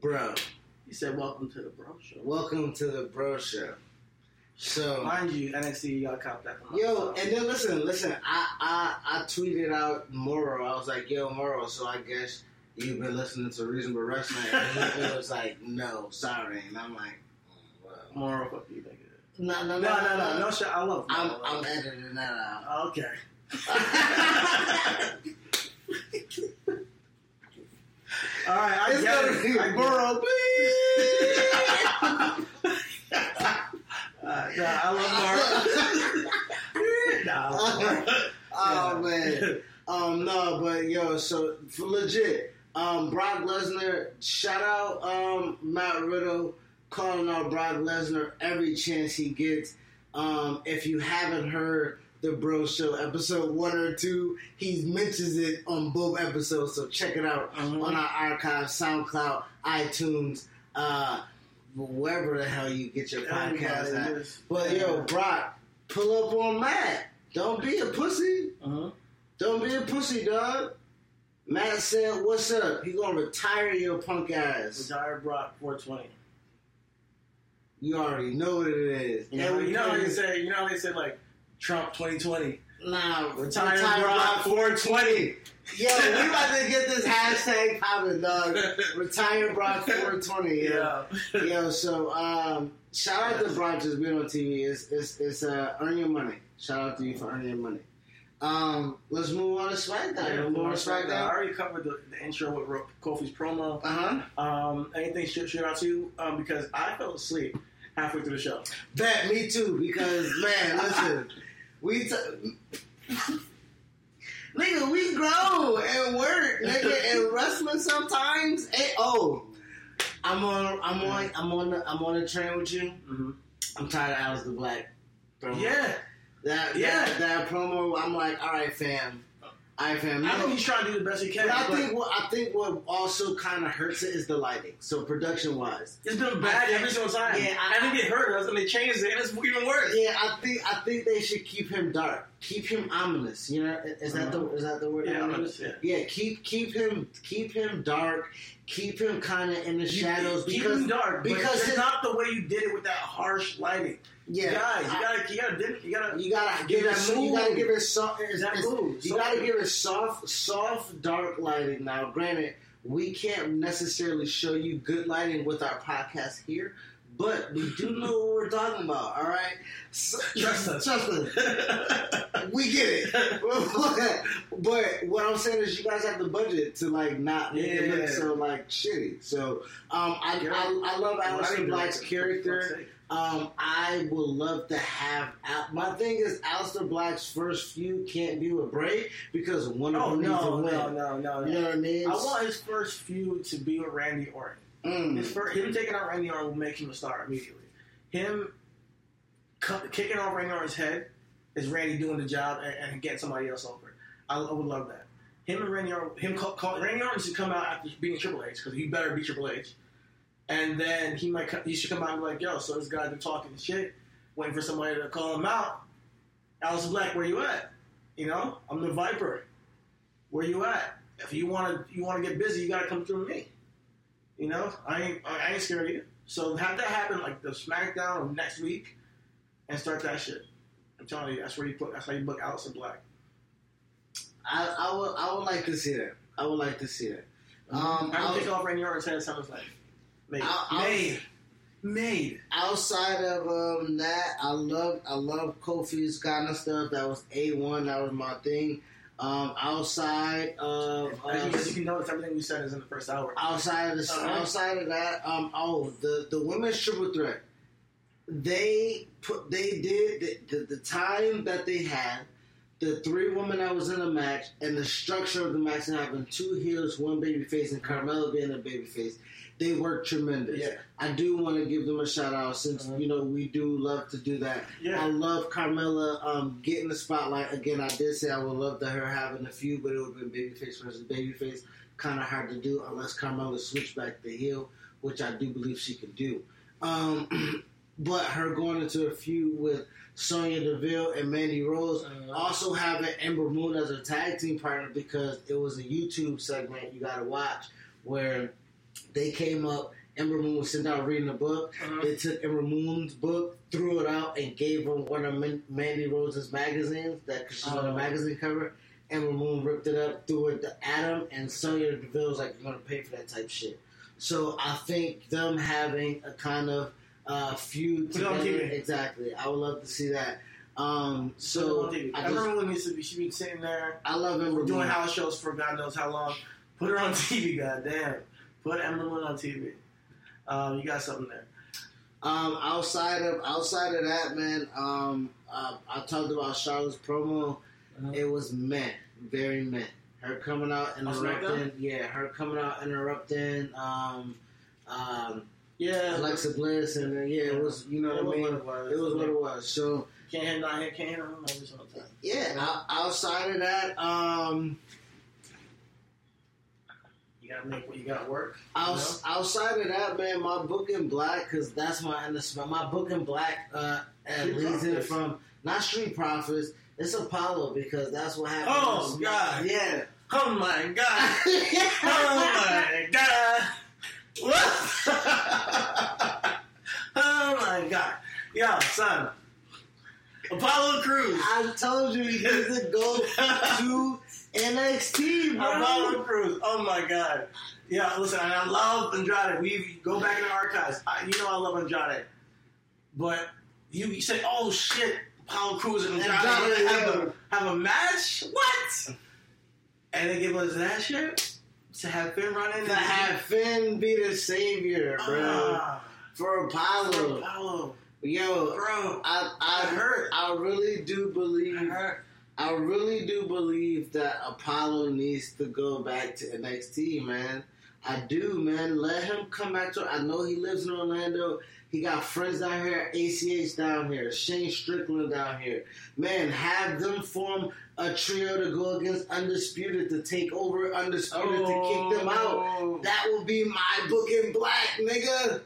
bro, He said, "Welcome to the Bro Show." welcome to the bro show. So, Mind you, NXT, you gotta cop that. from yo, and then listen, listen, I, I, I tweeted out Moro. I was like, yo, Moro, so I guess you've been listening to Reasonable Wrestling. And he, was like, no, sorry. And I'm like, oh, well. Moral, fuck you, nigga. No, no, No, no, no, no, shit. I love. I'm, I'm editing that out. Okay. *laughs* *laughs* All right, I It's get it. I Burrow, please. *laughs* *laughs* Uh, nah, I love *laughs* nah, oh man. Um, no, but yo, so for legit, um, Brock Lesnar, shout out um, Matt Riddle calling out Brock Lesnar every chance he gets. Um, if you haven't heard the Bro Show episode one or two, he mentions it on both episodes, so check it out Mhm. on our archive, SoundCloud, iTunes, uh, wherever the hell you get your podcast at. But yo, Brock, pull up on Matt. Don't be a pussy. Uh-huh. Don't be a pussy, dog. Matt said, "What's up? He gonna retire your punk ass." Retire Brock 420. You already know what it is. You know, And you know how they say, you know how they say like Trump 2020. Nah, Retire retire, Brock Brock 420. Yo, we about to get this hashtag popping, dog. Retire Brock 420. Yo. Yeah. Yo, so um, shout out to Brock just being on TV. It's it's, it's uh, earn your money. Shout out to you for earning your money. Um, let's move on to SmackDown. Yeah, move on to I already covered the, the intro with Ro- Kofi's promo. Uh huh. Um, anything should shoot out to you um, because I fell asleep halfway through the show. Bet me too, because man, listen, we t- nigga, we grow and work, nigga, and wrestling sometimes. Hey, oh, I'm on, I'm on, I'm on, the, I'm on the train with you. Mm-hmm. I'm tired of Aleister Black. promo. Yeah, that, Yeah. that, that promo. I'm like, all right, fam, all right, fam. I think know- he's trying to do the best he can. but I but think what I think what also kind of hurts it is the lighting. So production wise, it's been bad every single time. Yeah, I- I, think it hurt us and they changed it, and it's even worse. Yeah, I think I think they should keep him dark. Keep him ominous. You know, is that the uh-huh. is that the word? Yeah, ominous? yeah. Yeah, keep keep him keep him dark. Keep him kind of in the You- shadows keep because him dark, because it's not the way you did it with that harsh lighting. Yeah, guys, you I- gotta, you gotta, you gotta, you gotta give give that it. You gotta give it soft. It's, That it's- you soft. gotta give it soft, soft, dark lighting. Now, granted, we can't necessarily show you good lighting with our podcast here, but we do know what we're talking about. All right, So- *laughs* Trust us. Trust us. *laughs* we get it. *laughs* but what I'm saying is, you guys have the budget to like not make it look Yeah. so like shitty. So um, I, I I love Aleister Black's character. Um, I would love to have. Al- My thing is, Aleister Black's first feud can't be with Bray because one of them needs to no, win. no, no, no, no. You know what I mean? I want his first feud to be with Randy Orton. Mm. His first, him taking out Randy Orton will make him a star immediately. Him cu- kicking off Randy Orton's head is Randy doing the job and, and getting somebody else over. I, I would love that. Him and Randy Orton, him call, call, Randy Orton should come out after beating Triple H because he better beat Triple H. And then he might he should come out and be like, yo, so this guy's been talking shit, waiting for somebody to call him out. Aleister Black, where you at? You know, I'm the Viper. Where you at? If you want to you want to get busy, you got to come through me. You know, I ain't I ain't scared of you. So have that happen like the SmackDown of next week, and start that shit. I'm telling you, that's where you put. That's how you book Aleister Black. I, I would I would like to see that. I would like to see that. Um, I was- take off Randy Orton's head. Sounds like made, I'll- I'll- made, made. outside of um, that, I love I love Kofi's kind of stuff. That was a one. That was my thing. Um, outside of As you, uh, as you can notice, everything we said is in the first hour. outside of the, Uh-huh. outside of that, um, oh the the women's triple threat. They put they did the, the, the time that they had. The three women that was in the match and the structure of the match and having two heels, one baby face, and Carmella being a baby face, they work tremendous. Yeah. I do want to give them a shout out since Uh-huh. you know we do love to do that. Yeah. I love Carmella um, getting the spotlight again. I did say I would love to her having a few, but it would have been babyface versus babyface. Kind of hard to do unless Carmella switched back the heel, which I do believe she can do. Um, *clears throat* but her going into a feud with Sonya Deville and Mandy Rose, Uh-huh. also having Ember Moon as a tag team partner because it was a YouTube segment you got to watch where they came up. Ember Moon was sitting down reading a book. Uh-huh. They took Ember Moon's book, threw it out, and gave her one of Man- Mandy Rose's magazines that cause she's on Oh. a magazine cover. Ember Moon ripped it up, threw it to Adam, and Sonya Deville was like, "You're gonna pay for that type shit." So I think them having a kind of uh, feud Put it on together, TV. exactly. I would love to see that. Um, so I, I, remember when used to be, she'd be sitting there I love Ember doing Moon. house shows for God knows how long. Put her on TV, goddamn. Put Ember Moon on TV. Um, you got something there. Um, outside of outside of that, man, um, uh, I talked about Charlotte's promo. Uh-huh. It was meh, very meh. Her coming out interrupting, yeah, her coming out interrupting, um, um, Yeah, Alexa Bliss, and uh, yeah, it was, you know what I mean. it was. It was what it was. So can't not hit, can't hit her every single time. yeah, outside of that, um, You gotta make what you gotta work. Outs- outside of that, man, my book in black because that's my my book in black uh, leads it from not Street Profits. It's Apollo because that's what happened. Oh, God. yeah. know? Oh my god! *laughs* oh my god! What? *laughs* oh my god! Yo, son. Apollo Crews. I told you he needs *laughs* to go to NXT, bro. Apollo Crews. Oh my god. Yeah, listen, I love Andrade. We go back in the archives. I, you know I love Andrade. But you, you say, oh shit, Apollo Crews and Andrade, Andrade, have, yeah. a, have a match? What? And they give us that shit? To have Finn run in To have Finn be the savior, bro, Ah, for Apollo. Apollo. Yo, Bro. I, I That hurt. I really do believe. I really do believe that Apollo needs to go back to NXT, man. I do, man. Let him come back to. I know he lives in Orlando. He got friends down here, ACH down here, Shane Strickland down here. Man, have them form a trio to go against Undisputed to take over Undisputed to kick them Oh. out. That will be my book in black, nigga.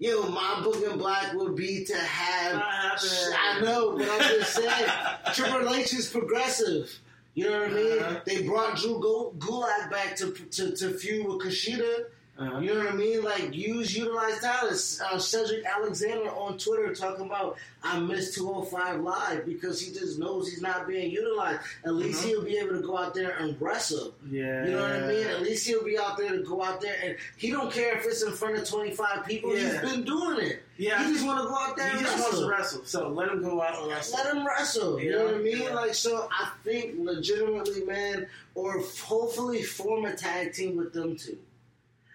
Yo, my book in black would be to have. I know, but I'm just saying. Triple H is progressive. You know what I mean? Uh-huh. They brought Drew Gu- Gulak back to, to to feud with Kushida. Uh-huh. You know what I mean? Like use utilize talent. Uh, Cedric Alexander on Twitter talking about I miss 205 live because he just knows he's not being utilized. At least Uh-huh. he'll be able to go out there and wrestle. Yeah. You know what I mean? At least he'll be out there to go out there and he don't care if it's in front of 25 people. Yeah. He's been doing it. Yeah. He just want to go out there He and just wrestle. wants to wrestle, so let him go out and wrestle. Let him wrestle. You know what I mean? Yeah. Like, so I think legitimately, man, or hopefully form a tag team with them two.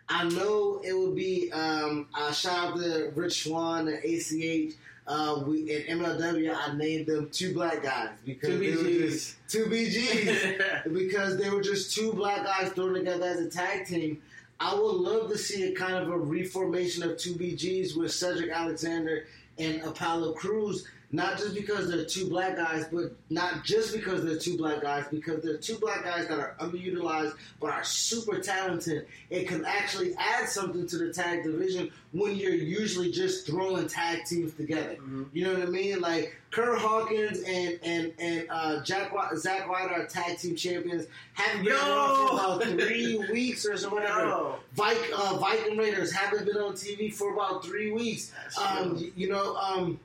I know it would be, um, uh, shout out to Rich Swann and ACH. Uh, we in MLW, I named them two black guys because Two they were BGs. just two BGs *laughs* because they were just two black guys thrown together as a tag team. I would love to see a kind of a reformation of two BGs with Cedric Alexander and Apollo Crews. Not just because they're two black guys, but not just because they're two black guys, because they're two black guys that are underutilized but are super talented. It can actually add something to the tag division when you're usually just throwing tag teams together. You know what I mean? Like Curt Hawkins and and and uh, Jack Zach White are tag team champions. Haven't been on for about three *laughs* weeks or so whatever. Yo. Vik, uh, Viking Raiders haven't been on TV for about three weeks. Um, you know, um,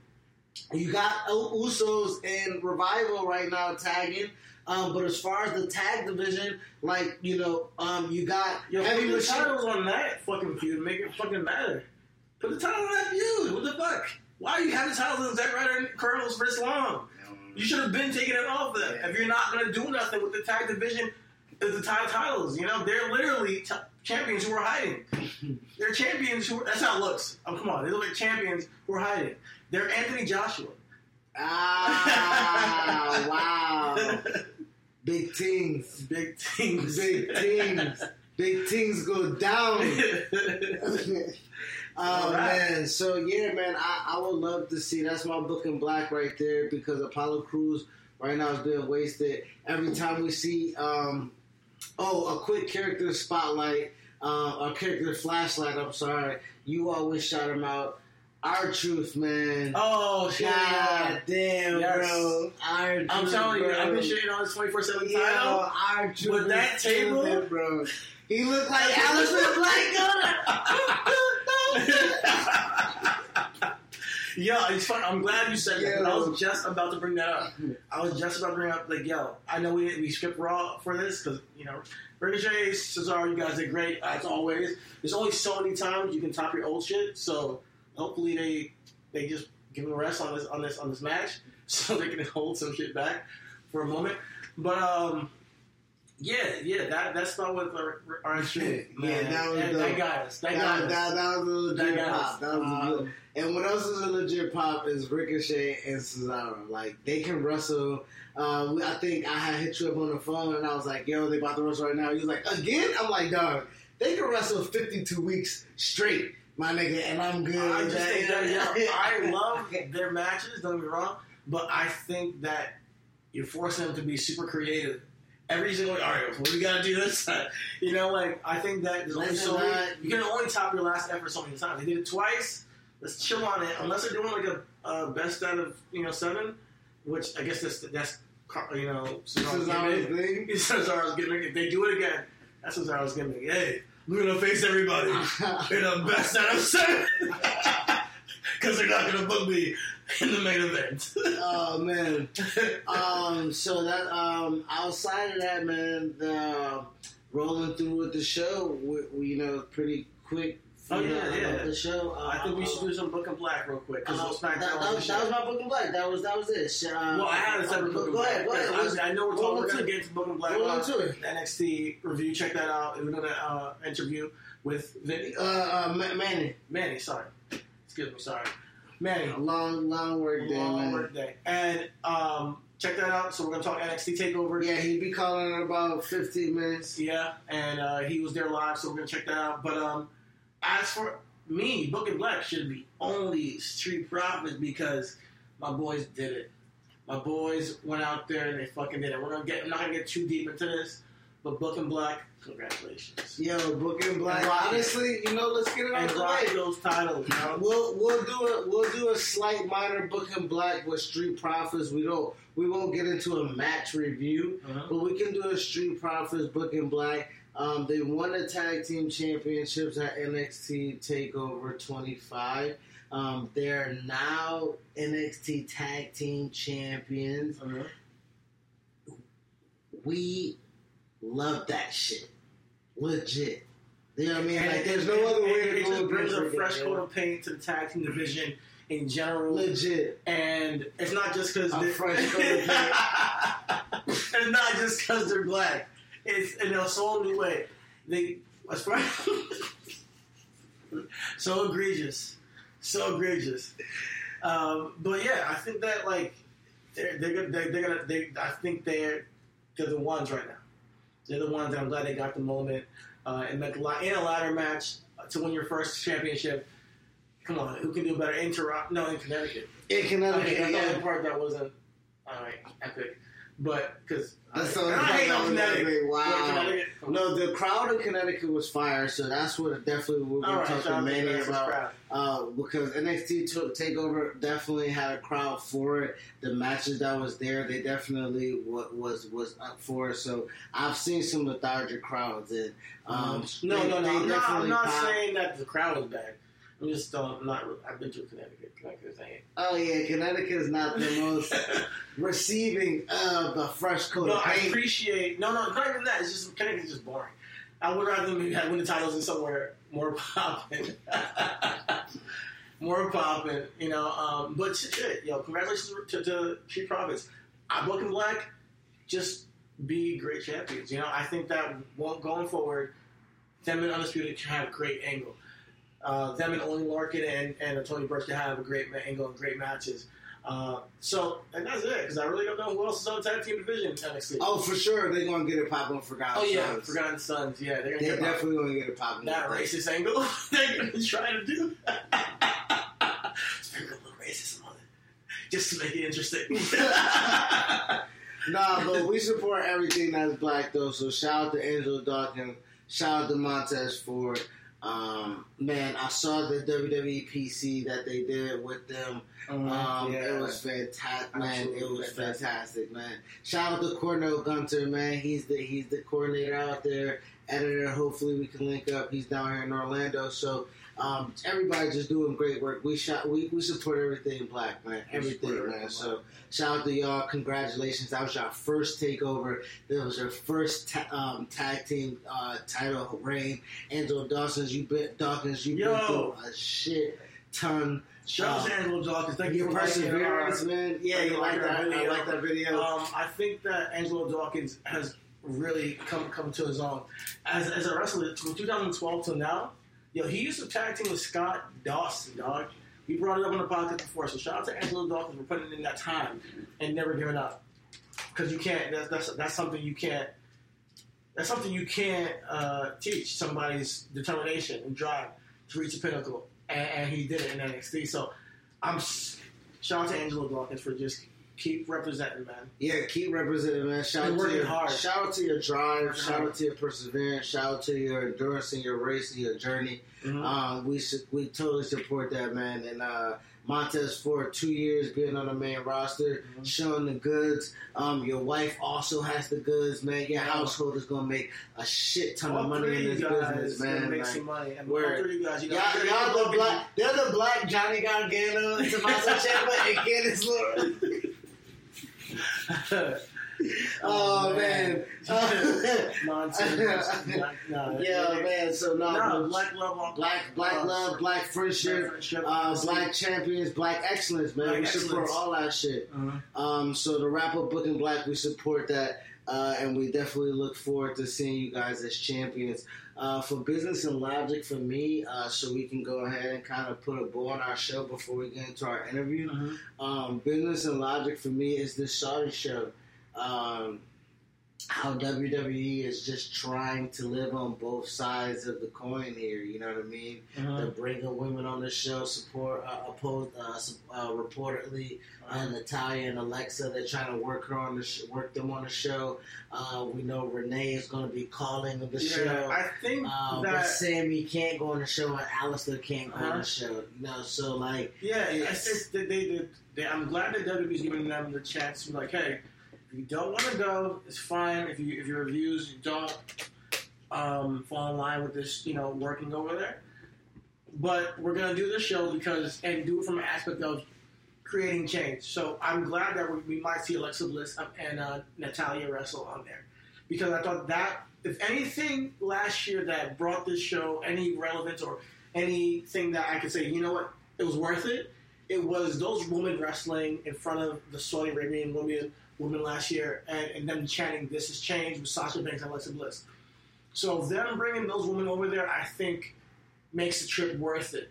you got Usos and Revival right now tagging. Um, but as far as the tag division, like you know, um, you got Yo, Heavy Machine. titles on that fucking feud. Make it fucking matter. Put the title on that feud. What the fuck? Why are you having titles on Zack Ryder and Colonels for this long? You should have been taking it off them. If you're not gonna do nothing with the tag division, is the tag titles. You know, they're literally t- champions who are hiding. they're champions who. That's how it looks. Oh, come on, they look like champions who are hiding. They're Anthony Joshua. Ah, *laughs* wow, big things, Big things. big things, big things go down. *laughs* Oh right. man, so yeah, man, I, I would love to see. That's my book in black right there because Apollo Crews right now is being wasted. Every time we see, um, oh, a quick character spotlight, uh, a character flashlight. I'm sorry, you always shout him out. R-Truth, man. oh shit! God damn, Yes. bro. Our I'm truth, telling you. I've been shitting on this 24 7 Yo, title. R-Truth With that table? it, bro. He looked like Alice in *laughs* Black *laughs* Yeah, it's fun. I'm glad you said that. 'cause I was just about to bring that up. I was just about to bring up, like, yo, I know we we skipped Raw for this because, you know, Ricochet, Cesaro, you guys did great as always. There's only so many times you can top your old shit, so hopefully they they just give them a rest on this on this on this match *laughs* so they can hold some shit back for a moment. But um, yeah, yeah, that that stuff with our, our stream, Yeah, that was that, dope. that got us. That, That, got us. that was a legit That pop. That was a Um, good. And what else is a legit pop is Ricochet and Cesaro. Like they can wrestle. Uh, I think I had hit you up on the phone and I was like, "Yo, they about to wrestle right now." He was like, "Again?" I'm like, "Dog, they can wrestle 52 weeks straight, my nigga, and I'm good." I just think that yeah, I love *laughs* their matches. Don't get me wrong, but I think that you're forcing them to be super creative. Every single all right, what we gotta do this? *laughs* You know, like I think that there's only so many, uh, you can only top your last effort so many times. They did it twice. Let's chill on it. Unless they're doing like a uh, best out of you know seven, which I guess that's that's you know Cesaro's Cesaro's gimmick. *laughs* Cesaro's gimmick. If they do it again, that's Cesaro's gimmick. Hey, we're gonna face everybody in a best out of seven. Because they're not to book me in the main event. *laughs* oh man. um, so that um, outside of that, man, the rolling through with the show, we, we you know pretty quick. Oh, you yeah, yeah. The show. Uh, I think we should do some book and black real quick. Because Uh, that, that, was, that was my book and black. That was that was it. Uh, well, I had a separate uh, book and Go black. ahead, go ahead. I, I know we're, talking, we're into going to it. get into book and black. Roll uh, into it. NXT review. Check that out. We're going to uh, interview with Vinny. Uh, uh, Ma- Manny, Manny, sorry. Excuse me, sorry. Manny. a long, long work day, Long man. work day. And um, check that out. So we're going to talk NXT TakeOver. Yeah, he'd be calling in about 15 minutes. Yeah, and uh, he was there live, so we're gonna check that out. But um, as for me, Book and Black should be only Street Profits because my boys did it. My boys went out there and they fucking did it. We're gonna get. I'm not gonna get too deep into this, but Book and Black, congratulations. Yo, book and black. And. Honestly, you know, let's get it out And the way. those titles, you know? We'll we'll do a we'll do a slight minor book and black with Street Profits. We don't we won't get into a match review, Uh-huh. but we can do a Street Profits book and black. Um, they won the tag team championships at NXT Takeover 25. Um, they're now NXT Tag Team Champions. Uh-huh. We love that shit, legit. You know what I mean? And Like, there's no other way to go. brings a fresh coat of paint to the tag team division in general. Legit. and it's not just because they're fresh coat of *laughs* it's not just because they're black. It's in a whole new way. They as far *laughs* so egregious, so egregious. Um, but yeah, I think that like they're they're gonna they're, they're gonna they I think they're they're the ones right now. They're the ones that I'm glad they got the moment. uh, and like la- in a ladder match to win your first championship. Come on, who can do better? In Toronto, no, in Connecticut. In Connecticut, Okay, that's the yeah. only part that wasn't all right, epic. But because That's the I, only I hate on Connecticut. Wow. But Connecticut, come on. No, the crowd in Connecticut was fire, so that's what definitely we're going right, to talk to to about. Uh, because NXT took Takeover definitely had a crowd for it. The matches that was there, they definitely wa- was was up for it. So I've seen some lethargic crowds, and um, no, they- no, no. they I'm not, I'm not saying that the crowd was bad. I'm just don't. Not. I've been to Connecticut. Connecticut's ain't. Oh yeah, Connecticut is not the most *laughs* receiving of the fresh coat No, I appreciate. No, no, not even that. It's just Connecticut's just boring. I would rather maybe have win the titles in somewhere more *laughs* popping, more popping. You know, um, but shit, yo, congratulations to, to Street Profits. I'm looking black. Just be great champions. You know, I think that going forward, them and Undisputed can have great angle. Uh, them and Oney Lorcan and, and Tony Burch can have a great angle and great matches. Uh, so, and that's it, because I really don't know who else is on the tag team division in NXT. Oh, for sure, they're gonna get it popping for Forgotten Oh, yeah, Sons. Forgotten Sons. Yeah, they're They're definitely gonna get it popping. that racist angle *laughs* they're gonna try to do. *laughs* Sprinkle a little racism on it, just to make it interesting. *laughs* Nah, but we support everything that's black though. So shout out to Angelo Dawkins. Shout out to Montez Ford. Um, man, I saw the WWE PC that they did with them. Um, yeah. It was fantastic, man. It was fantastic. fantastic, man. Shout out to Cornell Gunter, man. He's the he's the coordinator out there, editor. Hopefully, we can link up. He's down here in Orlando, so um, everybody just doing great work. We shot, we, we support everything black, man. Everything, man. everything So shout out to y'all. Congratulations. That was your first takeover. That was your first ta- um, tag team uh, title reign. Angelo Dawkins, you been Dawkins, you been through a shit ton. Shout out to Uh, Angelo Dawkins. Thank you for perseverance, man. Yeah, you like that? our I video. like that video. Um, I think that Angelo Dawkins has really come come to his own as, as a wrestler from 2012 till now. Yo, he used to tag team with Scott Dawson, dog. We brought it up on the podcast before, so shout out to Angelo Dawkins for putting in that time and never giving up. Because you can't. That's, that's that's something you can't. That's something you can't uh, teach somebody's determination and drive to reach the pinnacle, and, and he did it in NXT. So I'm shout out to Angelo Dawkins for just keep representing, man. Yeah, keep representing, man. Shout out to working your hard. shout out to your drive. Working Shout out to your perseverance. Shout out to your endurance and your race and your journey. Mhm. Um, we su- we totally support that, man. And uh, Montez for two years being on the main roster, Mm-hmm. showing the goods. Um, your wife also has the goods, man. Your household is gonna make a shit ton All of money in this business, man. Make Like, some money. And word. all three of you guys, you Y'all, got y'all the black, they're the black Johnny Gargano, Tommaso Ciampa, and Candice LeRae. *laughs* *laughs* Oh man, *laughs* Nonsense. no, yeah, man. So no, No, black love black, black uh, love, black friendship, friendship, uh, black champions, black excellence, man. Black we support all that shit. Uh-huh. Um, so the wrap up booking black, we support that, uh, and we definitely look forward to seeing you guys as champions. Uh, for business and logic, for me, uh, so we can go ahead and kind of put a bow on our show before we get into our interview. Mhm. Um, business and logic for me is this Saudi show. Um, how WWE is just trying to live on both sides of the coin here. You know what I mean? Uh-huh. They're bringing women on the show, support, uh, oppose, uh, uh, reportedly, uh, Natalya and Alexa. They're trying to work her on the sh- work them on the show. Uh, we know Renee is going to be calling the Yeah, show. I think Uh, but that Sami can't go on the show, and Aleister can't go on Uh-huh. the show. You know, so like, Yeah, I Yes. think that they, they, they, I'm glad that WWE's giving them the chance to be like, hey, if you don't want to go, it's fine. If you if your reviews don't um, fall in line with this, you know, working over there, but we're gonna do this show because and do it from an aspect of creating change. So I'm glad that we, we might see Alexa Bliss and uh, Natalya wrestle on there because I thought that if anything last year that brought this show any relevance or anything that I could say, you know what, it was worth it. It was those women wrestling in front of the Saudi Arabian women, women last year, and, and them chanting "This is change" with Sasha Banks and Alexa Bliss. So them bringing those women over there, I think, makes the trip worth it.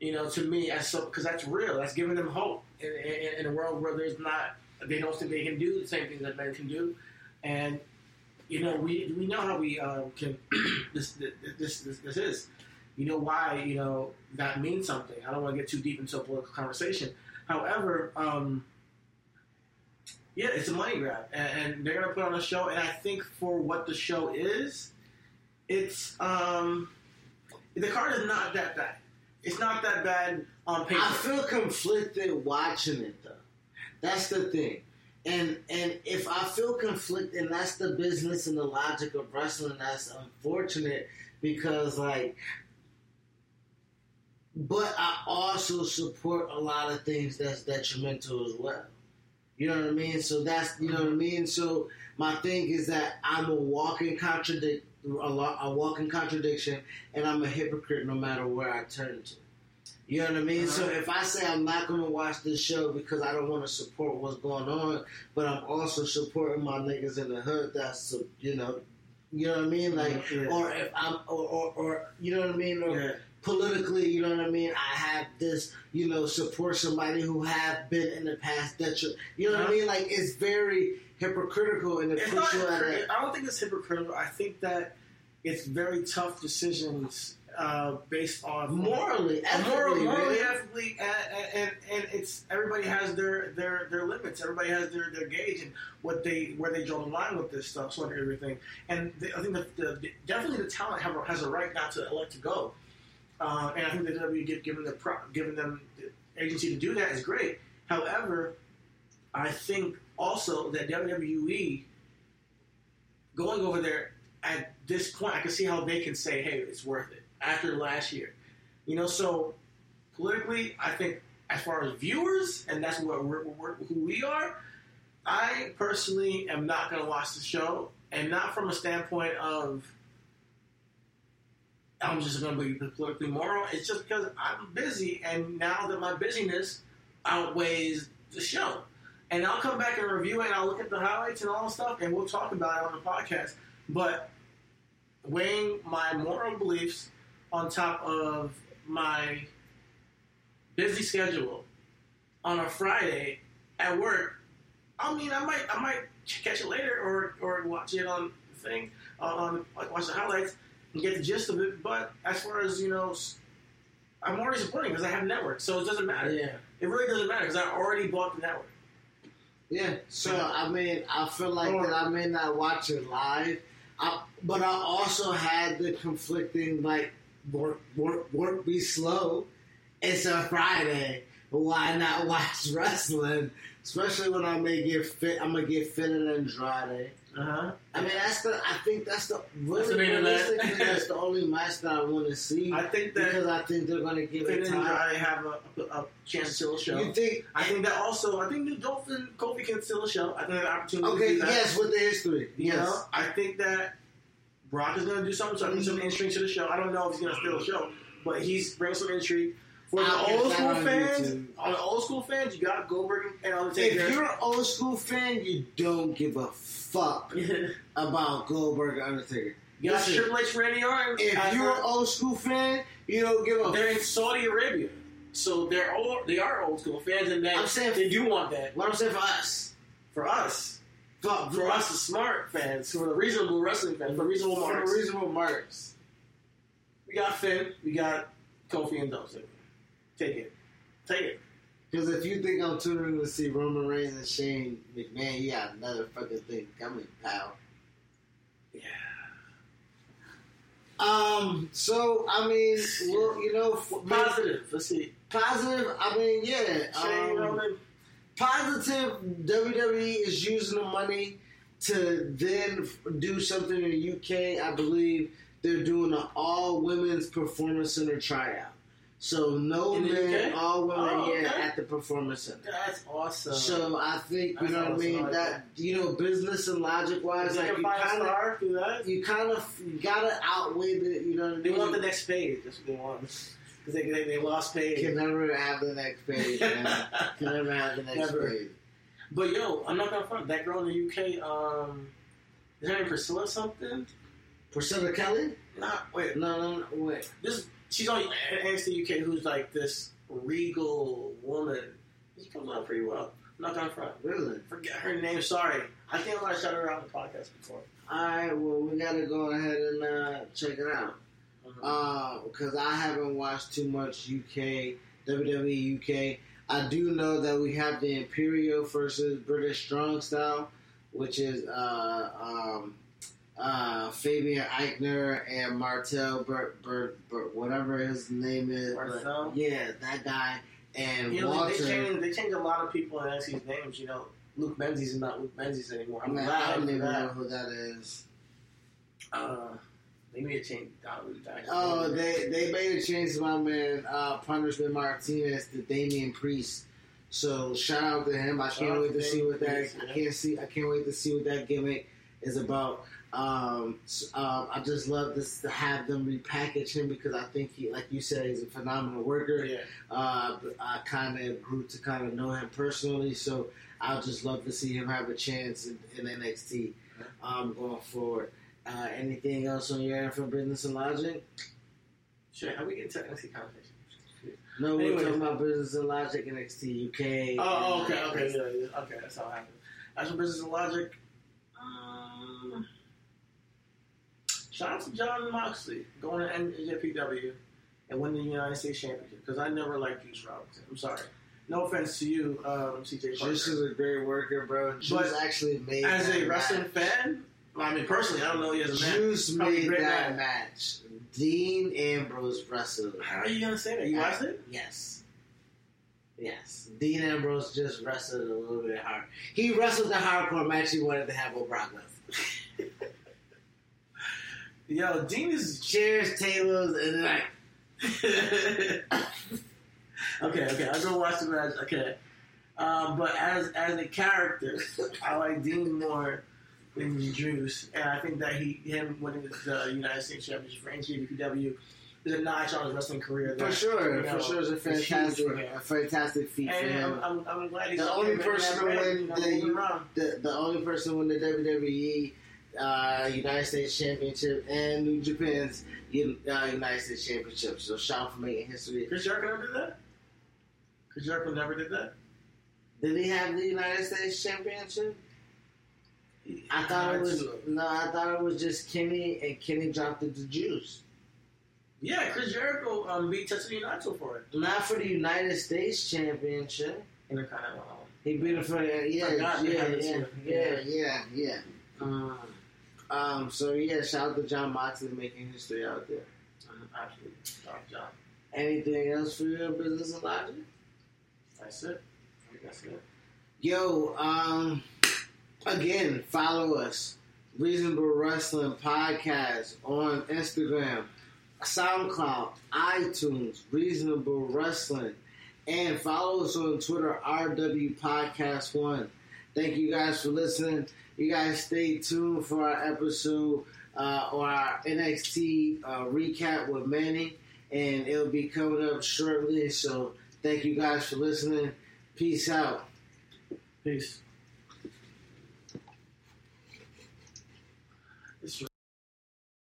You know, to me, as so because that's real. That's giving them hope in, in, in a world where there's not, they don't think they can do the same things that men can do, and you know, we we know how we uh, can *clears throat* this, this this this is. You know why you know that means something. I don't want to get too deep into a political conversation. However, um, yeah, it's a money grab, and, and they're gonna put on a show. And I think for what the show is, it's um, the card is not that bad. It's not that bad on paper. I feel conflicted watching it though. That's the thing. And and if I feel conflicted, and that's the business and the logic of wrestling, that's unfortunate because like but I also support a lot of things that's detrimental as well. You know what I mean? So that's you know what I mean. So my thing is that I'm a walking contradict, a, lo- a walking contradiction, and I'm a hypocrite no matter where I turn to. You know what I mean? So Uh-huh. if I say I'm not going to watch this show because I don't want to support what's going on, but I'm also supporting my niggas in the hood, that's you know, you know what I mean? Like, Yeah. or if I'm, or, or, or you know what I mean? Or Yeah. Politically, you know what I mean? I have this, you know, support somebody who have been in the past that you, you know what I Uh-huh. mean? Like it's very hypocritical and it It's not. at I don't think it's hypocritical. I think that it's very tough decisions uh, based on morally, morally, ethically, morally, ethically, and, and and it's everybody has their their their limits. Everybody has their their gauge and what they where they draw the line with this stuff, sort of everything. And the, I think that the, the, definitely the talent have has a right not to elect to go. Uh, and I think the WWE giving the pro, giving them the agency to do that is great. However, I think also that WWE going over there at this point, I can see how they can say, "Hey, it's worth it." After last year, you know, so politically, I think as far as viewers, and that's what we're, we're, who we are. I personally am not going to watch the show, and not from a standpoint of I'm just going to be politically moral. It's just because I'm busy, and now that my busyness outweighs the show. And I'll come back and review it, and I'll look at the highlights and all the stuff, and we'll talk about it on the podcast. But weighing my moral beliefs on top of my busy schedule on a Friday at work, I mean, I might, I might catch it later or, or watch it on the thing, uh, on like watch the highlights and get the gist of it. But as far as you know, I'm already supporting because I have network, so it doesn't matter. Yeah. It really doesn't matter because I already bought the network. Yeah, so I mean, I feel like Or- that I may not watch it live, I, but I also had the conflicting like work, work, work be slow. It's a Friday. Why not *laughs* watch wrestling? Especially when I may get fit. I'm gonna get fit in Andrade. Uh huh. I mean, that's the. I think that's the That's the really realistically, *laughs* that's the only match that I want to see I think that because I think they're gonna give Finn it time. Andrade have a, a, a chance to steal a show. You think? I think that also. I think New Dolphin Kofi can steal a show. I think they have an opportunity. to Okay, do that. yes, with the history. You Yes. know, I think that Brock is going to do something, so I think some intrigue to the show. I don't know if he's going to steal the show, but he's bringing some intrigue. For the old school fans, on the old school fans, you got Goldberg and Undertaker. If you're an old school fan, you don't give a fuck *laughs* about Goldberg or Undertaker. You got Triple H, Randy Orton. if you're an old school fan, you don't give a. they're in Saudi Arabia, so they're old, they are old school fans, and that I'm saying- they do want that. What I'm saying for us, For us, for, for us, the smart fans, for the reasonable wrestling fans, for reasonable for marks. the reasonable marks. we got Finn, we got Kofi and Dolphin. Take it, take it. Because if you think I'm tuning in to see Roman Reigns and Shane McMahon, you got another fucking thing coming, pal. Yeah. Um. So I mean, well, you know, Positive. Let's see. positive. I mean, yeah. Shane um, Roman. positive WWE is using the money to then do something in the UK. I believe they're doing an all women's performance center tryout. So no In men, all women, Oh, yeah, okay. at the performance center. That's awesome. So I think you That's know what I mean. That you know, business and logic wise, Is like you kind of, star do that? you kind of gotta outweigh the, you know what I They mean. want the next Paige. That's what they want. Because they, they, they lost Paige. Can never have the next Paige. man. Can never have the next Never. Paige. But yo, I'm not gonna front. That girl in the UK, um, is her name Priscilla something? Priscilla Kelly? Not wait. No, no, no, wait. This she's on NXT UK, who's like this regal woman. She comes out pretty well. I'm not gonna front. Really? Forget her name. Sorry, I think I might have shut her out on the podcast before. All right, well, we gotta go ahead and uh, check it out because I haven't watched too much UK WWE UK. I do know that we have the Imperial versus British Strong Style, which is uh, um, uh, Fabian Aichner and Martel Bert, Bert, Bert, whatever his name is. Martel? yeah, that guy. And You know, Walter. they, changed they changed a lot of people in NXT's names. You know, Luke Menzies is not Luke Menzies anymore. I'm Man, glad I don't even know who that is. Uh, they made a change Oh, they they made a change to my man uh, Punishment Martinez to Damian Priest. So shout out to him. I can't wait to to see what that. Priest, I can't see. I can't wait to see what that gimmick is about. Um, s- um, I just love this to have them repackage him because I think he, like you said, he's a phenomenal worker. Yeah. Uh, I kind of grew to kind of know him personally, so I'll just love to see him have a chance in, in NXT um, going forward. Uh, anything else on your end for business and logic? Sure. How we get to NXT conversation? No, we're Anyways. talking about business and logic in NXT UK. Oh, okay, okay, yeah, yeah, okay. That's how it happened. As for business and logic, um, shout out to Jon Moxley going to NJPW and winning the United States Championship because I never liked Juice Robinson. I'm sorry. No offense to you, um, CJ Parker. Juice is a great worker, bro. Juice But actually made As a wrestling match. fan, I mean personally, I don't know you as a man. Juice made that man. match. Dean Ambrose wrestled. How are you gonna say that? You watched it? Yes. Yes. Dean Ambrose just wrestled a little bit hard. He wrestled the hardcore match he wanted to have with Brock Lesnar. *laughs* Yo, Dean is Chairs, tables, and like *laughs* okay, okay. I'll go watch the match. Okay, um, but as as a character, *laughs* I like Dean more than Juice, and I think that he him winning the United States Championship for NJPW is a notch on his wrestling career. For sure, you know, for sure, it's a fantastic, a fantastic feat for him. I'm, I'm, I'm glad he's The only person that win the- the the only person to win the WWE uh, United States Championship and New Japan's uh, United States Championship. So shout out for making history. Chris Jericho never did that. Chris Jericho never did that. Did he have the United States Championship? I thought it was no. I thought it was just Kenny, and Kenny dropped it to Juice. Yeah, Chris Jericho um, beat Tetsuya Naito for it. Not for the United States Championship. Intercontinental. Um, He beat him for yeah, yeah, it yeah, yeah, yeah, yeah. Um, um, so yeah, shout out to Jon Moxley making history out there. Absolutely. Top job. Anything else for your business and logic? That's it. I think that's it. Yo, um, again, follow us. Reasonable Wrestling Podcast on Instagram, SoundCloud, iTunes, Reasonable Wrestling, and follow us on Twitter, RW Podcast One. Thank you guys for listening. You guys stay tuned for our episode uh, or our NXT uh, recap with Manny, and it'll be coming up shortly. So thank you guys for listening. Peace out. Peace.